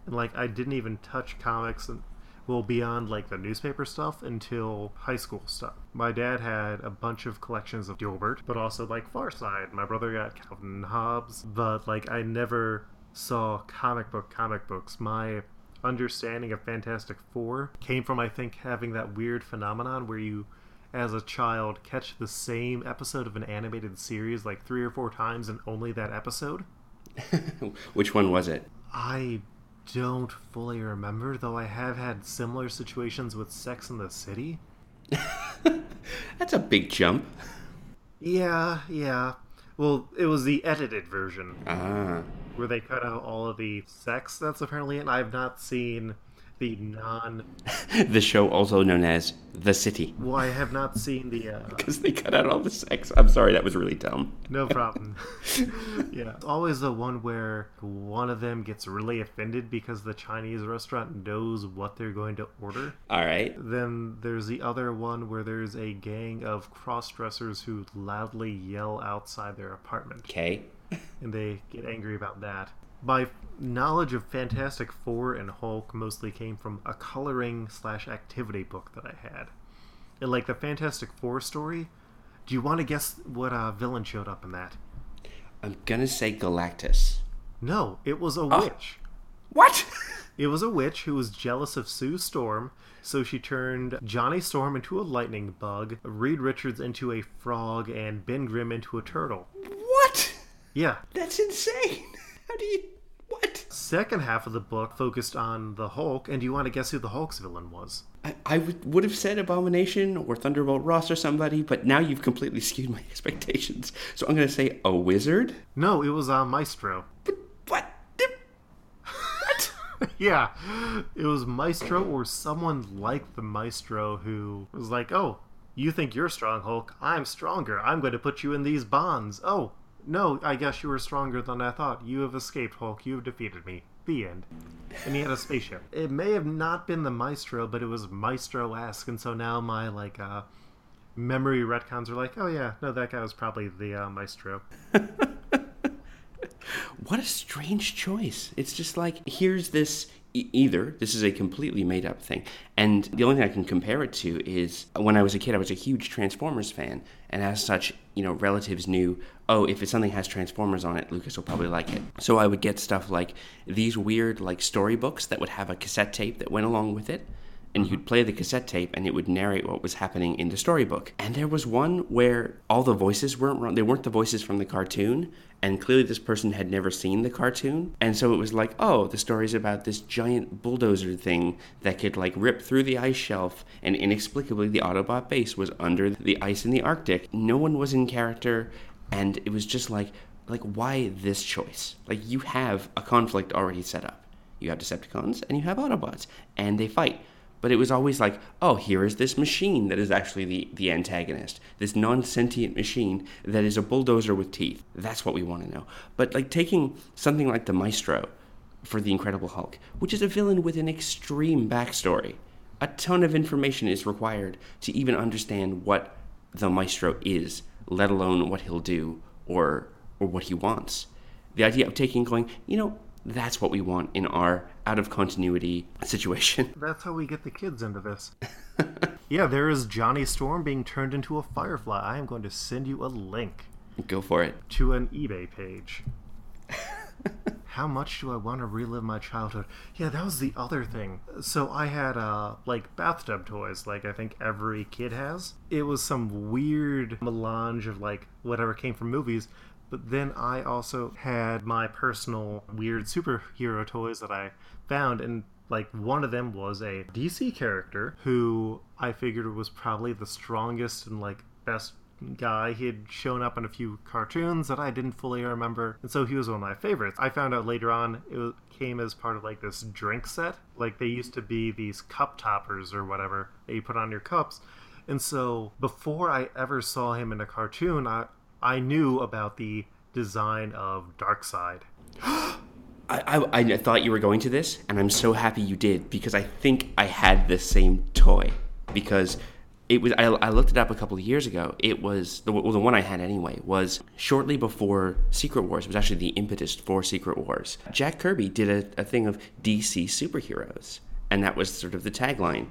S3: and like I didn't even touch comics and well beyond like the newspaper stuff until high school stuff. My dad had a bunch of collections of Dilbert, but also like Far Side. My brother got Calvin and Hobbes, but like I never saw comic book comic books. My understanding of Fantastic Four came from I think having that weird phenomenon where you as a child catch the same episode of an animated series like three or four times and only that episode.
S1: Which one was it?
S3: I don't fully remember, though I have had similar situations with Sex and the City.
S1: That's a big jump.
S3: Yeah, yeah. Well, it was the edited version
S1: Ah.
S3: where they cut out all of the sex that's apparently in. I've not seen the non.
S1: the show also known as The City.
S3: Well, I have not seen the. Uh,
S1: Because they cut out all the sex. I'm sorry, that was really dumb.
S3: no problem. yeah. It's always the one where one of them gets really offended because the Chinese restaurant knows what they're going to order.
S1: All right.
S3: Then there's the other one where there's a gang of cross dressers who loudly yell outside their apartment,
S1: Okay.
S3: and they get angry about that. My knowledge of Fantastic Four and Hulk mostly came from a coloring slash activity book that I had. And like the Fantastic Four story, do you want to guess what uh, villain showed up in that?
S1: I'm gonna say Galactus.
S3: No, it was a witch.
S1: What?
S3: It was a witch who was jealous of Sue Storm, so she turned Johnny Storm into a lightning bug, Reed Richards into a frog, and Ben Grimm into a turtle.
S1: what?
S3: Yeah.
S1: That's insane. How do you. What?
S3: Second half of the book focused on the Hulk, and do you want to guess who the Hulk's villain was?
S1: I, I would, would have said Abomination or Thunderbolt Ross or somebody, but now you've completely skewed my expectations. So I'm gonna say a wizard?
S3: No, it was uh, Maestro.
S1: But what? What?
S3: yeah, it was Maestro or someone like the Maestro who was like, "Oh, you think you're strong, Hulk? I'm stronger. I'm going to put you in these bonds." Oh, no, I guess you were stronger than I thought. You have escaped, Hulk. You have defeated me. The end. And he had a spaceship. It may have not been the Maestro, but it was Maestro-esque, and so now my like uh, memory retcons are like, "Oh yeah, no, that guy was probably the uh, Maestro."
S1: What a strange choice. It's just like, here's this. Either. This is a completely made up thing, and the only thing I can compare it to is when I was a kid, I was a huge Transformers fan, and as such, you know, relatives knew, oh, if it's something has Transformers on it, Lucas will probably like it. So I would get stuff like these weird, like, storybooks that would have a cassette tape that went along with it, and you'd play the cassette tape and it would narrate what was happening in the storybook. And there was one where all the voices weren't wrong. They weren't the voices from the cartoon, and clearly this person had never seen the cartoon. And so it was like, oh, the story's about this giant bulldozer thing that could like rip through the ice shelf, and inexplicably the Autobot base was under the ice in the Arctic. No one was in character, and it was just like, like why this choice? Like you have a conflict already set up. You have Decepticons and you have Autobots, and they fight. But it was always like, oh, here is this machine that is actually the, the antagonist. This non sentient machine that is a bulldozer with teeth. That's what we want to know. But like taking something like the Maestro for the Incredible Hulk, which is a villain with an extreme backstory, a ton of information is required to even understand what the Maestro is, let alone what he'll do or or what he wants. The idea of taking going, you know, that's what we want in our out of continuity situation.
S3: That's how we get the kids into this. yeah, there is Johnny Storm being turned into a firefly. I am going to send you a link
S1: Go for it.
S3: to an eBay page. how much do I want to relive my childhood? Yeah, that was the other thing. So I had uh like bathtub toys, like I think every kid has. It was some weird melange of like whatever came from movies. But then I also had my personal weird superhero toys that I found, and like one of them was a DC character who I figured was probably the strongest and like best guy. He had shown up in a few cartoons that I didn't fully remember, and so he was one of my favorites. I found out later on it came as part of like this drink set. Like they used to be these cup toppers or whatever that you put on your cups. And so before I ever saw him in a cartoon, I I knew about the design of Darkseid.
S1: I, I, I thought you were going to this, and I'm so happy you did because I think I had the same toy. Because it was, I, I looked it up a couple of years ago. It was the, well, the one I had anyway was shortly before Secret Wars. It was actually the impetus for Secret Wars. Jack Kirby did a, a thing of DC superheroes, and that was sort of the tagline.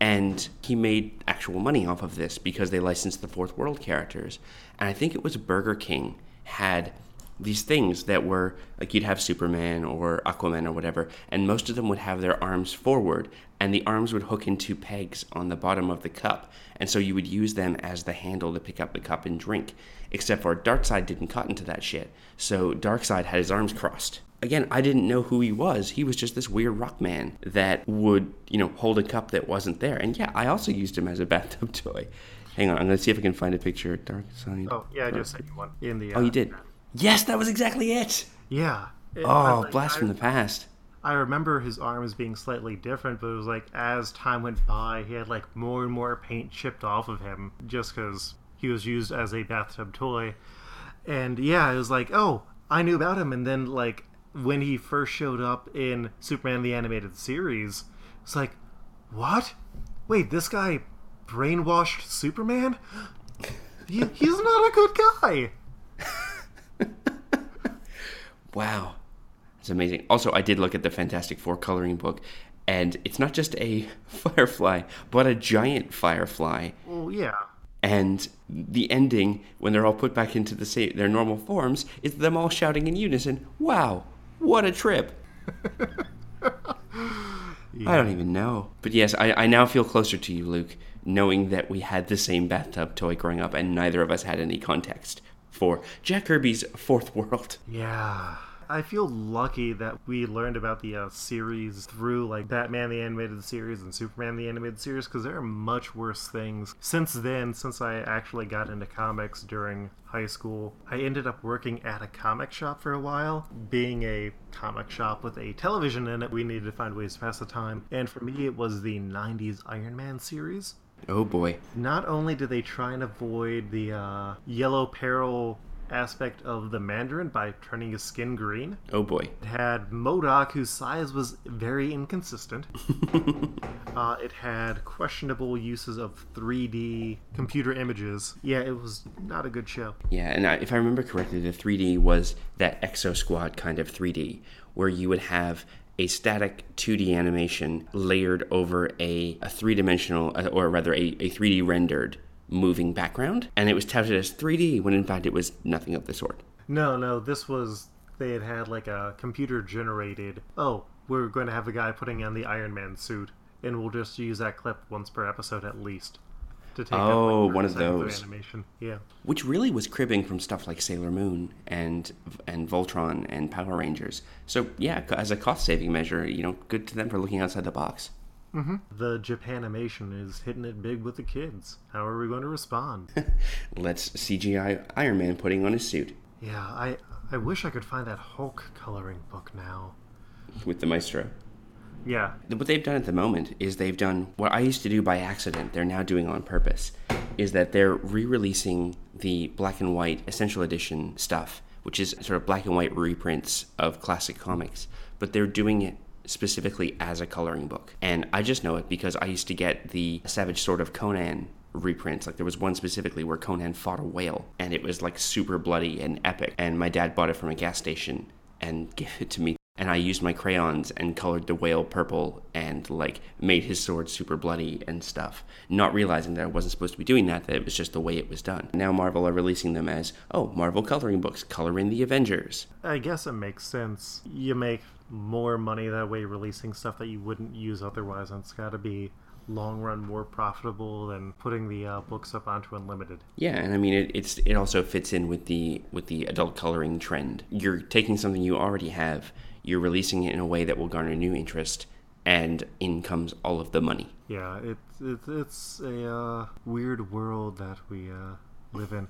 S1: And he made actual money off of this because they licensed the Fourth World characters. And I think it was Burger King had these things that were like you'd have Superman or Aquaman or whatever, and most of them would have their arms forward, and the arms would hook into pegs on the bottom of the cup, and so you would use them as the handle to pick up the cup and drink. Except for Darkseid didn't cut into that shit, so Darkseid had his arms crossed. Again, I didn't know who he was. He was just this weird rock man that would, you know, hold a cup that wasn't there. And yeah, I also used him as a bathtub toy. Hang on, I'm gonna see if I can find a picture of Darkseid.
S3: Oh yeah, I just sent you one in the.
S1: Oh, you uh, did. Yes, that was exactly it.
S3: Yeah. It-
S1: Oh,
S3: like,
S1: blast
S3: I-
S1: from the past.
S3: I remember his arms being slightly different, but it was like as time went by, he had like more and more paint chipped off of him just because he was used as a bathtub toy. And yeah, it was like, oh, I knew about him. And then like when he first showed up in Superman the Animated Series, it's like, what? Wait, this guy brainwashed Superman? He, he's not a good guy.
S1: Wow. It's amazing. Also, I did look at the Fantastic Four coloring book, and it's not just a firefly, but a giant firefly.
S3: Well, yeah.
S1: And the ending, when they're all put back into the sa- their normal forms, is them all shouting in unison, Wow, what a trip! I don't even know. But yes, I, I now feel closer to you, Luke, knowing that we had the same bathtub toy growing up and neither of us had any context for Jack Kirby's Fourth World.
S3: Yeah. I feel lucky that we learned about the uh, series through like Batman the Animated Series and Superman the Animated Series because there are much worse things. Since then, since I actually got into comics during high school, I ended up working at a comic shop for a while. Being a comic shop with a television in it, we needed to find ways to pass the time. And for me, it was the 90s Iron Man series.
S1: Oh boy.
S3: Not only do they try and avoid the uh, yellow peril aspect of the Mandarin by turning his skin green,
S1: Oh boy.
S3: it had MODOK, whose size was very inconsistent. uh, it had questionable uses of 3D computer images. Yeah, it was not a good show.
S1: Yeah, and I, if I remember correctly, the 3D was that Exo Squad kind of 3D, where you would have a static 2D animation layered over a, a three dimensional, uh, or rather a, a 3D rendered moving background, and it was touted as 3D when in fact it was nothing of the sort.
S3: No, no, this was. They had had like a computer generated. Oh, we're going to have a guy putting on the Iron Man suit, and we'll just use that clip once per episode at least. To take
S1: Oh,
S3: like,
S1: one of
S3: 30 seconds
S1: those.
S3: animation. Yeah.
S1: Which really was cribbing from stuff like Sailor Moon and and Voltron and Power Rangers. So yeah, as a cost saving measure, you know, good to them for looking outside the box. Mm-hmm.
S3: The Japanimation is hitting it big with the kids. How are we going to respond?
S1: Let's CGI Iron Man putting on his suit
S3: yeah, I I wish I could find that Hulk coloring book now.
S1: with the maestro.
S3: Yeah,
S1: what they've done at the moment is they've done what I used to do by accident. They're now doing on purpose. Is that they're re-releasing the black and white essential edition stuff, which is sort of black and white reprints of classic comics, but they're doing it specifically as a coloring book. And I just know it because I used to get the Savage Sword of Conan reprints. Like there was one specifically where Conan fought a whale, and it was like super bloody and epic. And my dad bought it from a gas station and gave it to me and I used my crayons and colored the whale purple and like made his sword super bloody and stuff, not realizing that I wasn't supposed to be doing that, that it was just the way it was done. Now Marvel are releasing them as, oh, Marvel coloring books, color in the Avengers.
S3: I guess it makes sense. You make more money that way releasing stuff that you wouldn't use otherwise, and it's got to be long run more profitable than putting the uh, books up onto Unlimited.
S1: Yeah, and I mean it, it's it also fits in with the with the adult coloring trend. You're taking something you already have, you're releasing it in a way that will garner new interest, and in comes all of the money.
S3: Yeah, it's it's, it's a uh, weird world that we uh, live in.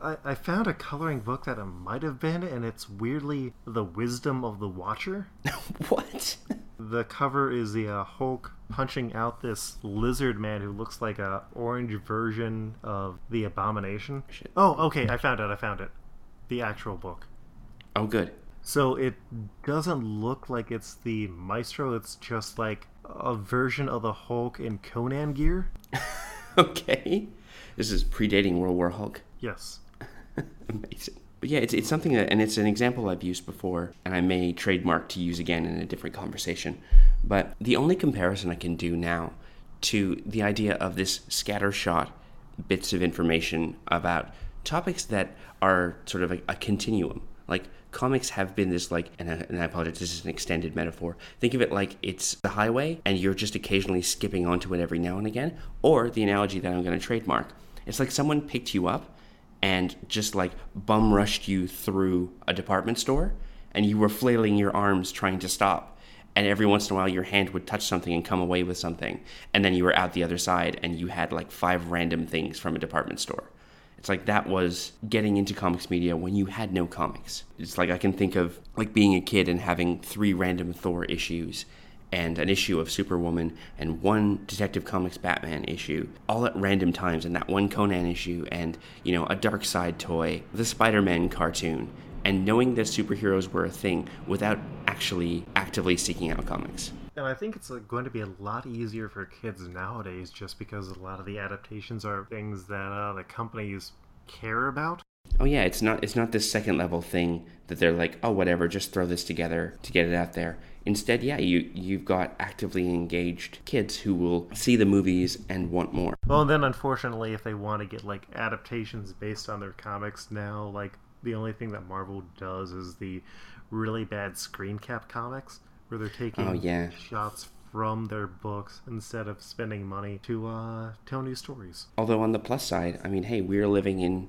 S3: I, I found a coloring book that it might have been, and it's weirdly The Wisdom of the Watcher.
S1: what?
S3: The cover is the uh, Hulk punching out this lizard man who looks like a orange version of the Abomination.
S1: Shit.
S3: Oh, okay, I found it. I found it. The actual book.
S1: Oh, good.
S3: So it doesn't look like it's the Maestro. It's just like a version of the Hulk in Conan gear.
S1: Okay. This is predating World War Hulk.
S3: Yes.
S1: Amazing. But yeah, it's, it's something that, and it's an example I've used before, and I may trademark to use again in a different conversation. But the only comparison I can do now to the idea of this scattershot bits of information about topics that are sort of a, a continuum. Like comics have been this like, and I, and I apologize, this is an extended metaphor. Think of it like it's the highway, and you're just occasionally skipping onto it every now and again. Or the analogy that I'm going to trademark, it's like someone picked you up and just like bum rushed you through a department store and you were flailing your arms trying to stop and every once in a while your hand would touch something and come away with something and then you were out the other side and you had like five random things from a department store it's like that was getting into comics media when you had no comics it's like i can think of like being a kid and having three random thor issues and an issue of Superwoman and one Detective Comics Batman issue, all at random times, and that one Conan issue, and you know a Darkseid toy, the Spider-Man cartoon, and knowing that superheroes were a thing without actually actively seeking out comics.
S3: And I think it's going to be a lot easier for kids nowadays just because a lot of the adaptations are things that uh, the companies care about.
S1: Oh yeah, it's not it's not this second level thing that they're like, oh whatever, just throw this together to get it out there. Instead, yeah, you you've got actively engaged kids who will see the movies and want more.
S3: Well, and then unfortunately, if they want to get like adaptations based on their comics now, like the only thing that Marvel does is the really bad screen cap comics where they're taking
S1: Oh, yeah.
S3: shots from their books instead of spending money to uh, tell new stories.
S1: Although on the plus side, I mean, hey, we're living in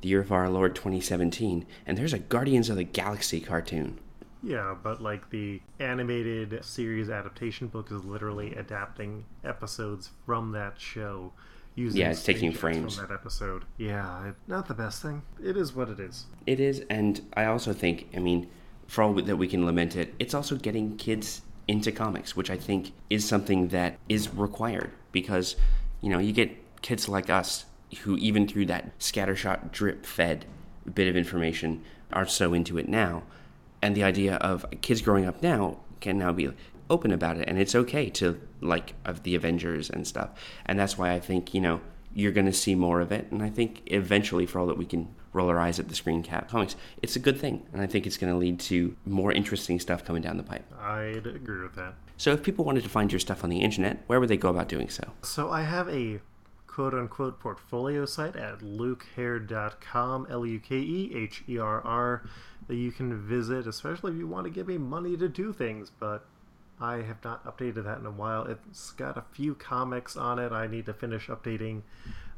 S1: the year of our Lord 2017, and there's a Guardians of the Galaxy cartoon.
S3: Yeah, but like the animated series adaptation book is literally adapting episodes from that show using
S1: Yeah, it's taking frames.
S3: from that episode. Yeah, not the best thing. It is what it is.
S1: It is, and I also think, I mean, for all that we can lament it, it's also getting kids into comics, which I think is something that is required because, you know, you get kids like us who, even through that scattershot drip fed bit of information, are so into it now. And the idea of kids growing up now can now be open about it, and it's okay to like of the Avengers and stuff. And that's why I think, you know, you're going to see more of it. And I think eventually, for all that we can roll our eyes at the screen cap comics, it's a good thing. And I think it's going to lead to more interesting stuff coming down the pipe.
S3: I'd agree with that.
S1: So if people wanted to find your stuff on the internet, where would they go about doing so?
S3: So I have a quote unquote portfolio site at lukeherr.com, L U K E H E R R, that you can visit, especially if you want to give me money to do things. But I have not updated that in a while. It's got a few comics on it. I need to finish updating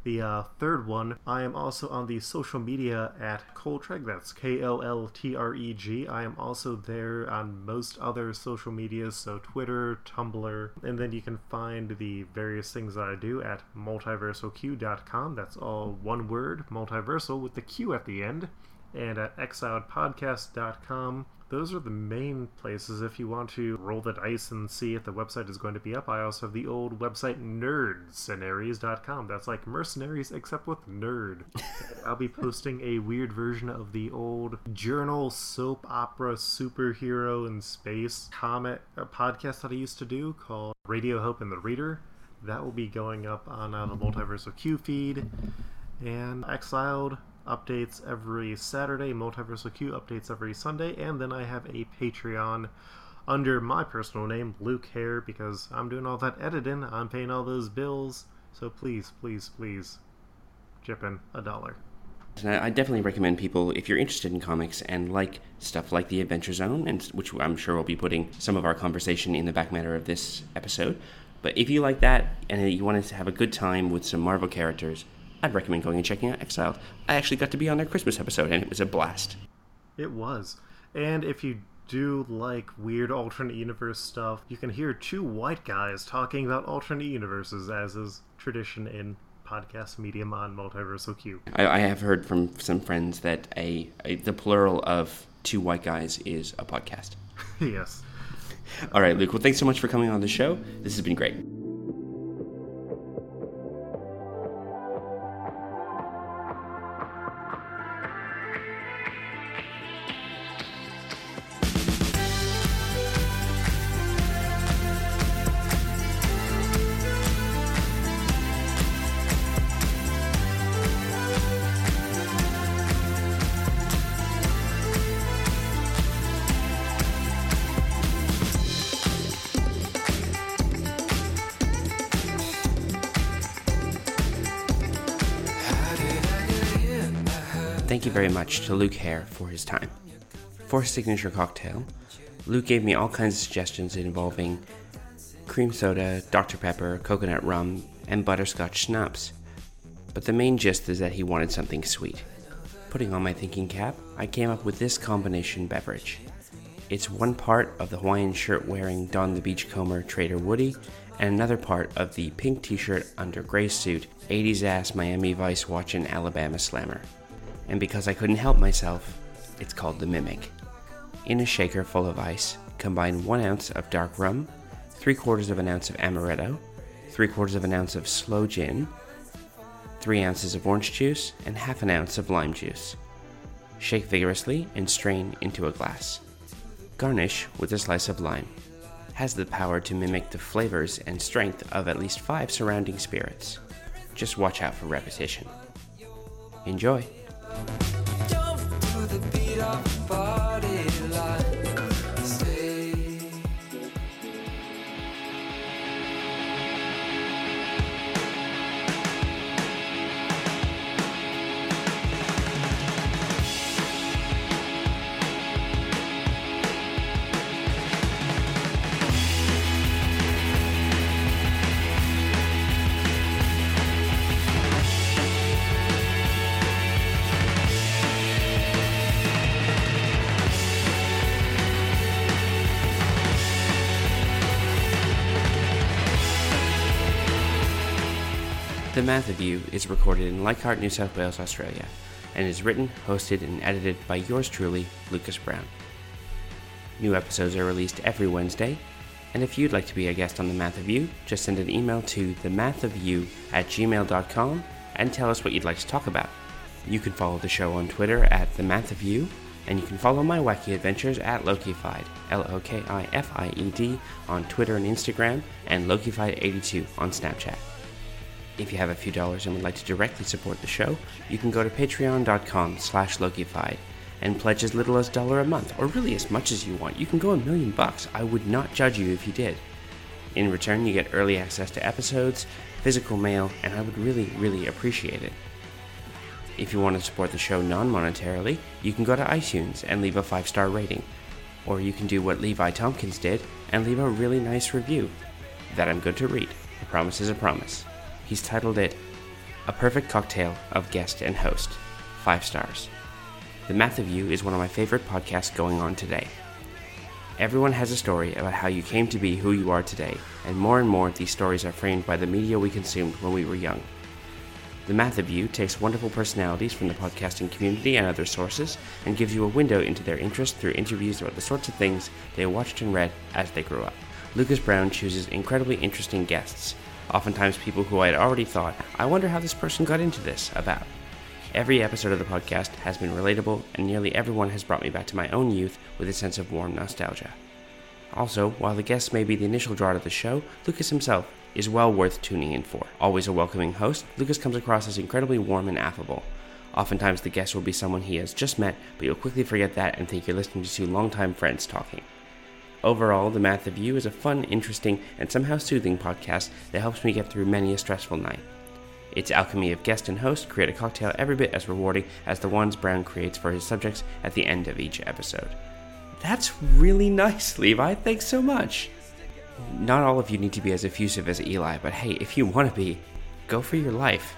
S3: the uh, third one. I am also on the social media at Koltreg. That's K L L T R E G. I am also there on most other social medias, so Twitter, Tumblr, and then you can find the various things that I do at multiversalq.com. That's all one word, multiversal with the Q at the end. And at exiledpodcast.com. Those are the main places if you want to roll the dice and see if the website is going to be up. I also have the old website nerdscenaries.com. That's like mercenaries except with nerd. I'll be posting a weird version of the old journal soap opera superhero in space comic uh, podcast that I used to do called Radio Hope and the Reader. That will be going up on uh, the Multiversal Q feed and Exiled updates every Saturday, Multiversal Q updates every Sunday, and then I have a Patreon under my personal name, Luke Herr, because I'm doing all that editing, I'm paying all those bills. So please, please, please, chip in a dollar.
S1: I definitely recommend people, if you're interested in comics and like stuff like the Adventure Zone, and which I'm sure we'll be putting some of our conversation in the back matter of this episode. But if you like that and you want to have a good time with some Marvel characters, I'd recommend going and checking out Exiled. I actually got to be on their Christmas episode, and it was a blast.
S3: It was. And if you do like weird alternate universe stuff, you can hear two white guys talking about alternate universes, as is tradition in podcast medium on Multiversal Q.
S1: I, I have heard from some friends that a, a the plural of two white guys is a podcast.
S3: yes.
S1: All right, Luke. Well, thanks so much for coming on the show. This has been great. Very much to Luke Herr for his time. For signature cocktail, Luke gave me all kinds of suggestions involving cream soda, Dr. Pepper, coconut rum, and butterscotch schnapps. But the main gist is that he wanted something sweet. Putting on my thinking cap, I came up with this combination beverage. It's one part of the Hawaiian shirt wearing Don the Beachcomber Trader Woody, and another part of the pink t shirt under gray suit 80s ass Miami Vice watching Alabama Slammer. And because I couldn't help myself, it's called the Mimic. In a shaker full of ice, combine one ounce of dark rum, three quarters of an ounce of amaretto, three quarters of an ounce of sloe gin, three ounces of orange juice, and half an ounce of lime juice. Shake vigorously and strain into a glass. Garnish with a slice of lime. Has the power to mimic the flavors and strength of at least five surrounding spirits. Just watch out for repetition. Enjoy!
S4: Jump to the beat of the
S1: Math of You is recorded in Leichhardt, New South Wales, Australia, and is written, hosted, and edited by yours truly, Lucas Brown. New episodes are released every Wednesday, and if you'd like to be a guest on The Math of You, just send an email to themathofyou at gmail.com and tell us what you'd like to talk about. You can follow the show on Twitter at The Math of You, and you can follow my wacky adventures at Lokified, L O K I F I E D, on Twitter and Instagram, and Lokified82 on Snapchat. If you have a few dollars and would like to directly support the show, you can go to patreon.com slash Lokified and pledge as little as a dollar a month, or really as much as you want. You can go a million bucks. I would not judge you if you did. In return, you get early access to episodes, physical mail, and I would really, really appreciate it. If you want to support the show non monetarily, you can go to iTunes and leave a five star rating. Or you can do what Levi Tompkins did and leave a really nice review that I'm good to read. A promise is a promise. He's titled it A Perfect Cocktail of Guest and Host. Five stars. The Math of You is one of my favorite podcasts going on today. Everyone has a story about how you came to be who you are today, and more and more these stories are framed by the media we consumed when we were young. The Math of You takes wonderful personalities from the podcasting community and other sources and gives you a window into their interest through interviews about the sorts of things they watched and read as they grew up. Lucas Brown chooses incredibly interesting guests, oftentimes people who I had already thought, I wonder how this person got into this about. Every episode of the podcast has been relatable, and nearly everyone has brought me back to my own youth with a sense of warm nostalgia. Also, while the guests may be the initial draw to the show, Lucas himself is well worth tuning in for. Always a welcoming host, Lucas comes across as incredibly warm and affable. Oftentimes, the guest will be someone he has just met, but you'll quickly forget that and think you're listening to two longtime friends talking. Overall, The Math of You is a fun, interesting, and somehow soothing podcast that helps me get through many a stressful night. Its alchemy of guest and host create a cocktail every bit as rewarding as the ones Brown creates for his subjects at the end of each episode. That's really nice, Levi. Thanks so much. Not all of you need to be as effusive as Eli, but hey, if you want to be, go for your life.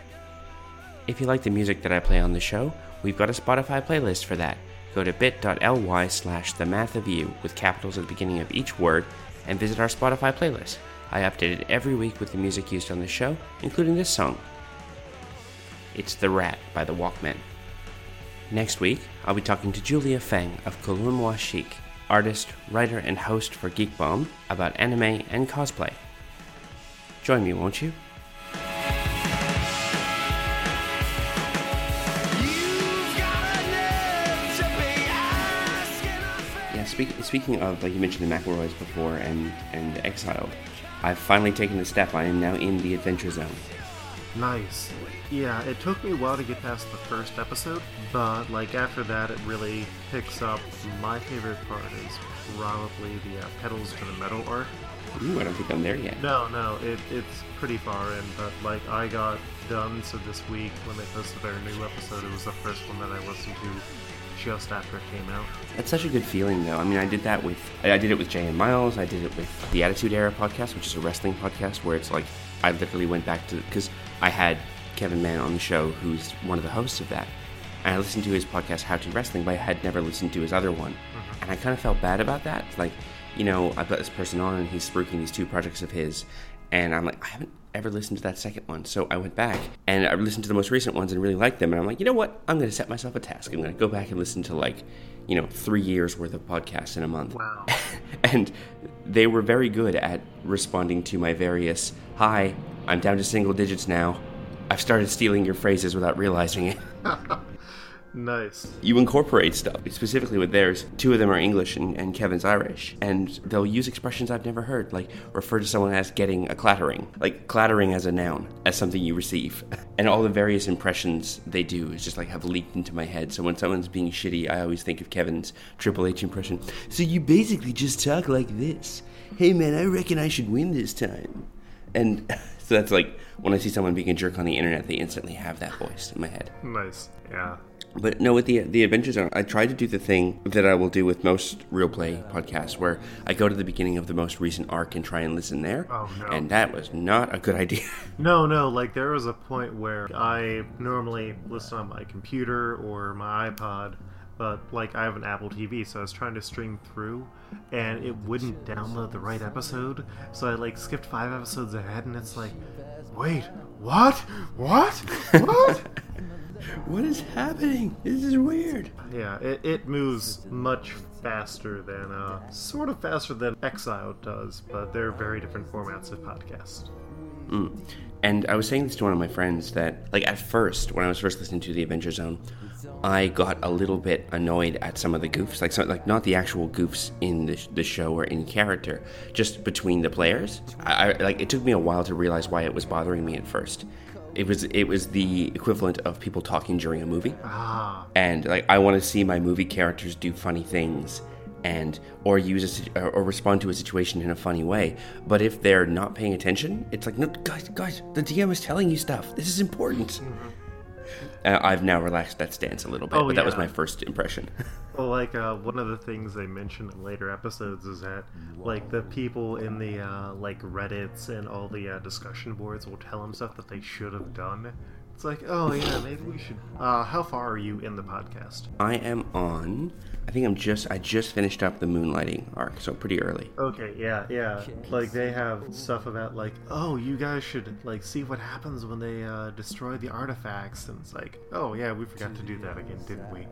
S1: If you like the music that I play on the show, we've got a Spotify playlist for that. Go to bit.ly slash the math of you with capitals at the beginning of each word and visit our Spotify playlist. I update it every week with the music used on the show, including this song. It's The Rat by the Walkmen. Next week, I'll be talking to Julia Feng of Kolunwa Chic, artist, writer, and host for Geek Bomb about anime and cosplay. Join me, won't you? Speak, speaking of, like you mentioned the McElroys before and, and Exiled, I've finally taken the step. I am now in the Adventure Zone.
S3: Nice. Yeah, it took me a while to get past the first episode, but like after that, it really picks up. My favorite part is probably the uh, Petals to the Metal arc.
S1: Ooh, I don't think I'm there yet.
S3: No, no, it, it's pretty far in, but like I got done. So this week when they posted their new episode, it was the first one that I listened to just after it came out.
S1: That's such a good feeling, though. I mean, I did that with I did it with Jay and Miles. I did it with the Attitude Era podcast, which is a wrestling podcast where it's like I literally went back to because I had Kevin Mann on the show, who's one of the hosts of that, and I listened to his podcast How to Wrestling, but I had never listened to his other one, mm-hmm. and I kind of felt bad about that. Like, you know, I've got this person on, and he's spruiking these two projects of his, and I'm like, I haven't ever listened to that second one. So I went back and I listened to the most recent ones and really liked them. And I'm like, you know what? I'm going to set myself a task. I'm going to go back and listen to like, you know, three years worth of podcasts in a month.
S3: Wow.
S1: and they were very good at responding to my various, hi, I'm down to single digits now. I've started stealing your phrases without realizing it.
S3: Nice.
S1: You incorporate stuff, specifically with theirs. Two of them are English and, and Kevin's Irish. And they'll use expressions I've never heard, like refer to someone as getting a clattering, like clattering as a noun, as something you receive. And all the various impressions they do is just like have leaked into my head. So when someone's being shitty, I always think of Kevin's Triple H impression. So you basically just talk like this. Hey man, I reckon I should win this time. And so that's like when I see someone being a jerk on the internet, they instantly have that voice in my head.
S3: Nice. Yeah.
S1: But no, with the the Adventure Zone, I try to do the thing that I will do with most real play podcasts, where I go to the beginning of the most recent arc and try and listen there.
S3: Oh, no.
S1: And that was not a good idea.
S3: No, no, like there was a point where I normally listen on my computer or my iPod, but like I have an Apple TV, so I was trying to stream through and it wouldn't download the right episode. So I like skipped five episodes ahead and it's like, wait, what? What? What?
S1: what is happening? This is weird.
S3: yeah, it, it moves much faster than, uh, sort of faster than Exile does, but they're very different formats of podcast.
S1: Mm. And I was saying this to one of my friends that, like, at first, when I was first listening to the Adventure Zone, I got a little bit annoyed at some of the goofs, like, so, like not the actual goofs in the, the show or in character, just between the players. I, I like it took me a while to realize why it was bothering me at first. It was it was the equivalent of people talking during a movie
S3: Ah,
S1: and like I want to see my movie characters do funny things and or use a, or respond to a situation in a funny way. But if they're not paying attention, it's like no, guys, guys, the DM is telling you stuff. This is important. Uh, I've now relaxed that stance a little bit,
S3: Oh,
S1: but that was my first impression.
S3: Well, like uh, one of the things they mention in later episodes is that like the people in the uh, like Reddit's and all the uh, discussion boards will tell them stuff that they should have done. It's like, oh yeah, maybe we should. Uh, how far are you in the podcast?
S1: I am on. I think I'm just. I just finished up the moonlighting arc, so pretty early.
S3: Okay, yeah, yeah. Like they have stuff about like, oh, you guys should like see what happens when they uh, destroy the artifacts, and it's like, oh yeah, we forgot to do that again, didn't we?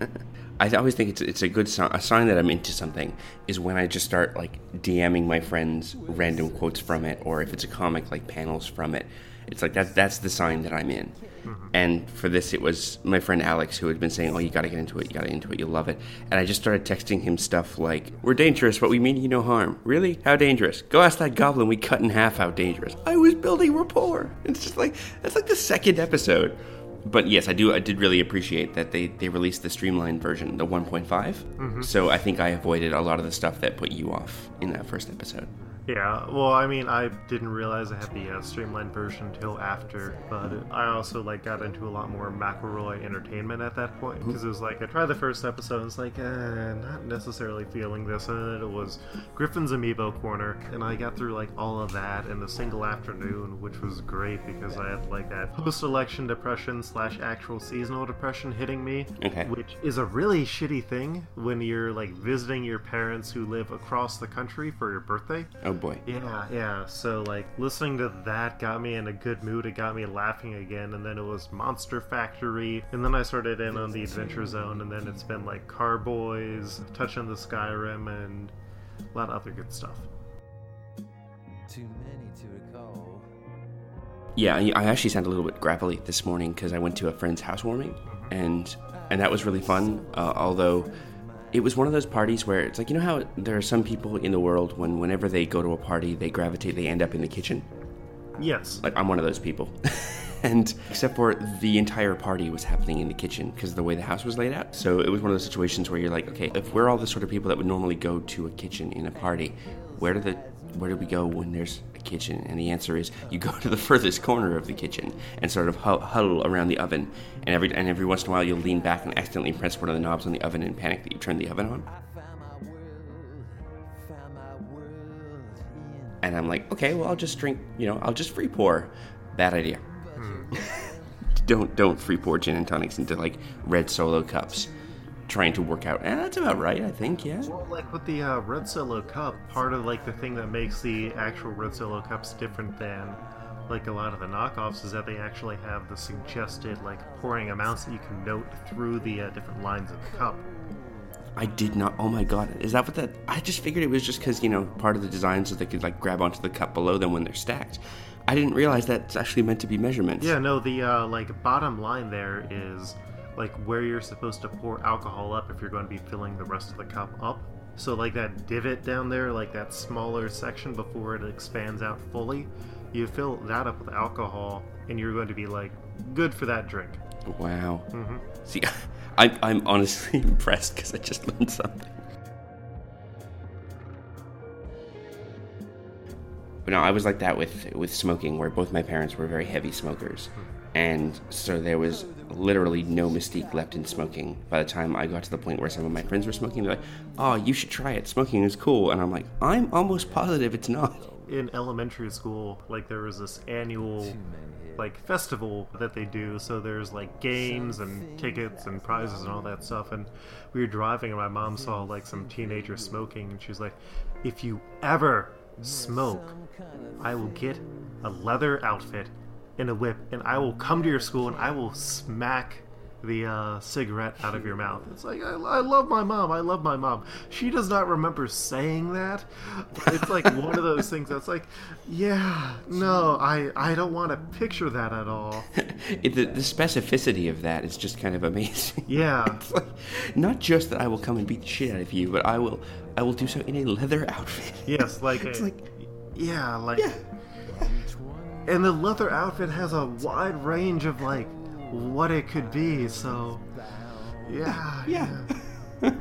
S1: I always think it's it's a good sign. A sign that I'm into something is when I just start like DMing my friends random quotes from it, or if it's a comic, like panels from it. It's like that's that's the sign that I'm in. Mm-hmm. And for this, it was my friend Alex who had been saying, "Oh, you got to get into it. You got to into it. You'll love it." And I just started texting him stuff like, "We're dangerous, but we mean you no harm." Really? How dangerous? Go ask that goblin we cut in half how dangerous. I was building rapport. It's just like that's like the second episode but yes, I do. I did really appreciate that they they released the streamlined version, the 1.5. Mm-hmm. So I think I avoided a lot of the stuff that put you off in that first episode.
S3: Yeah, well, I mean, I didn't realize I had the uh, streamlined version until after, but I also like got into a lot more McElroy entertainment at that point because it was like I tried the first episode, and it's like, eh, not necessarily feeling this, and then it was Griffin's Amiibo Corner, and I got through like all of that in a single afternoon, which was great because I had like that post-election depression slash actual seasonal depression hitting me,
S1: Okay.
S3: which is a really shitty thing when you're like visiting your parents who live across the country for your birthday.
S1: Oh boy.
S3: Yeah, yeah. So like listening to that got me in a good mood. It got me laughing again, and then it was Monster Factory, and then I started in on the Adventure Zone, and then it's been like Carboys, Touching the Skyrim, and a lot of other good stuff.
S4: Too many to recall.
S1: Yeah, I I actually sound a little bit gravelly this morning because I went to a friend's housewarming, and and that was really fun. Uh, although it was one of those parties where it's like you know how there are some people in the world when whenever they go to a party they gravitate they end up in the kitchen.
S3: Yes.
S1: Like I'm one of those people. and except for the entire party was happening in the kitchen because of the way the house was laid out. So it was one of those situations where you're like, okay, if we're all the sort of people that would normally go to a kitchen in a party, where do the where do we go when there's a kitchen? And the answer is you go to the furthest corner of the kitchen and sort of huddle around the oven. And every and every once in a while you'll lean back and accidentally press one of the knobs on the oven and panic that you turned the oven on.
S4: I found my world, found my world in
S1: And I'm like, okay, well I'll just drink, you know, I'll just free pour. Bad idea. Hmm. don't don't free pour gin and tonics into like red solo cups. Trying to work out, and that's about right, I think. Yeah.
S3: Well, like with the uh, Red Solo Cup, part of like the thing that makes the actual Red Solo Cups different than like a lot of the knockoffs is that they actually have the suggested like pouring amounts that you can note through the uh, different lines of the cup.
S1: I did not. Oh my god, is that what that? I just figured it was just because you know part of the design so they could like grab onto the cup below them when they're stacked. I didn't realize that's actually meant to be measurements.
S3: Yeah, no, the uh, like bottom line there is like where you're supposed to pour alcohol up if you're going to be filling the rest of the cup up. So like that divot down there, like that smaller section before it expands out fully, you fill that up with alcohol, and you're going to be like good for that drink.
S1: Wow.
S3: hmm
S1: See, I'm I'm honestly impressed because I just learned something. But no, I was like that with with smoking, where both my parents were very heavy smokers, and so there was literally no mystique left in smoking. By the time I got to the point where some of my friends were smoking, they're like, "Oh, you should try it. Smoking is cool," and I'm like, "I'm almost positive it's not."
S3: In elementary school, like there was this annual like festival that they do. So there's like games and tickets and prizes and all that stuff. And we were driving, and my mom saw like some teenagers smoking, and she's like, "If you ever smoke, I will get a leather outfit and a whip, and I will come to your school and I will smack." The uh, cigarette out of your mouth. It's like I, I love my mom. I love my mom. She does not remember saying that. It's like one of those things that's like, yeah, no, I I don't want to picture that at all.
S1: It, the, the specificity of that is just kind of amazing.
S3: Yeah,
S1: It's like, not just that I will come and beat the shit out of you, but I will I will do so in a leather outfit.
S3: yes, like,
S1: It's
S3: a-
S1: like
S3: yeah, like, and the leather outfit has a wide range of like what it could be. So, yeah,
S1: Yeah.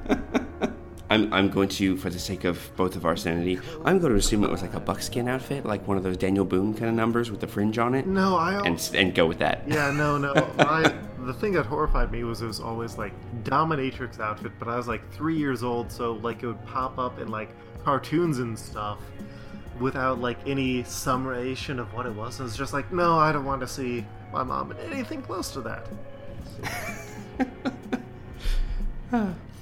S1: I'm, I'm going to, for the sake of both of our sanity, I'm going to assume it was like a buckskin outfit, like one of those Daniel Boone kind of numbers with the fringe on it,
S3: No, I.
S1: and s- and go with that.
S3: Yeah, no, no. I the thing that horrified me was it was always like dominatrix outfit, but I was like three years old, so like it would pop up in like cartoons and stuff without like any summation of what it was. It was just like, no, I don't want to see my mom in anything close to that.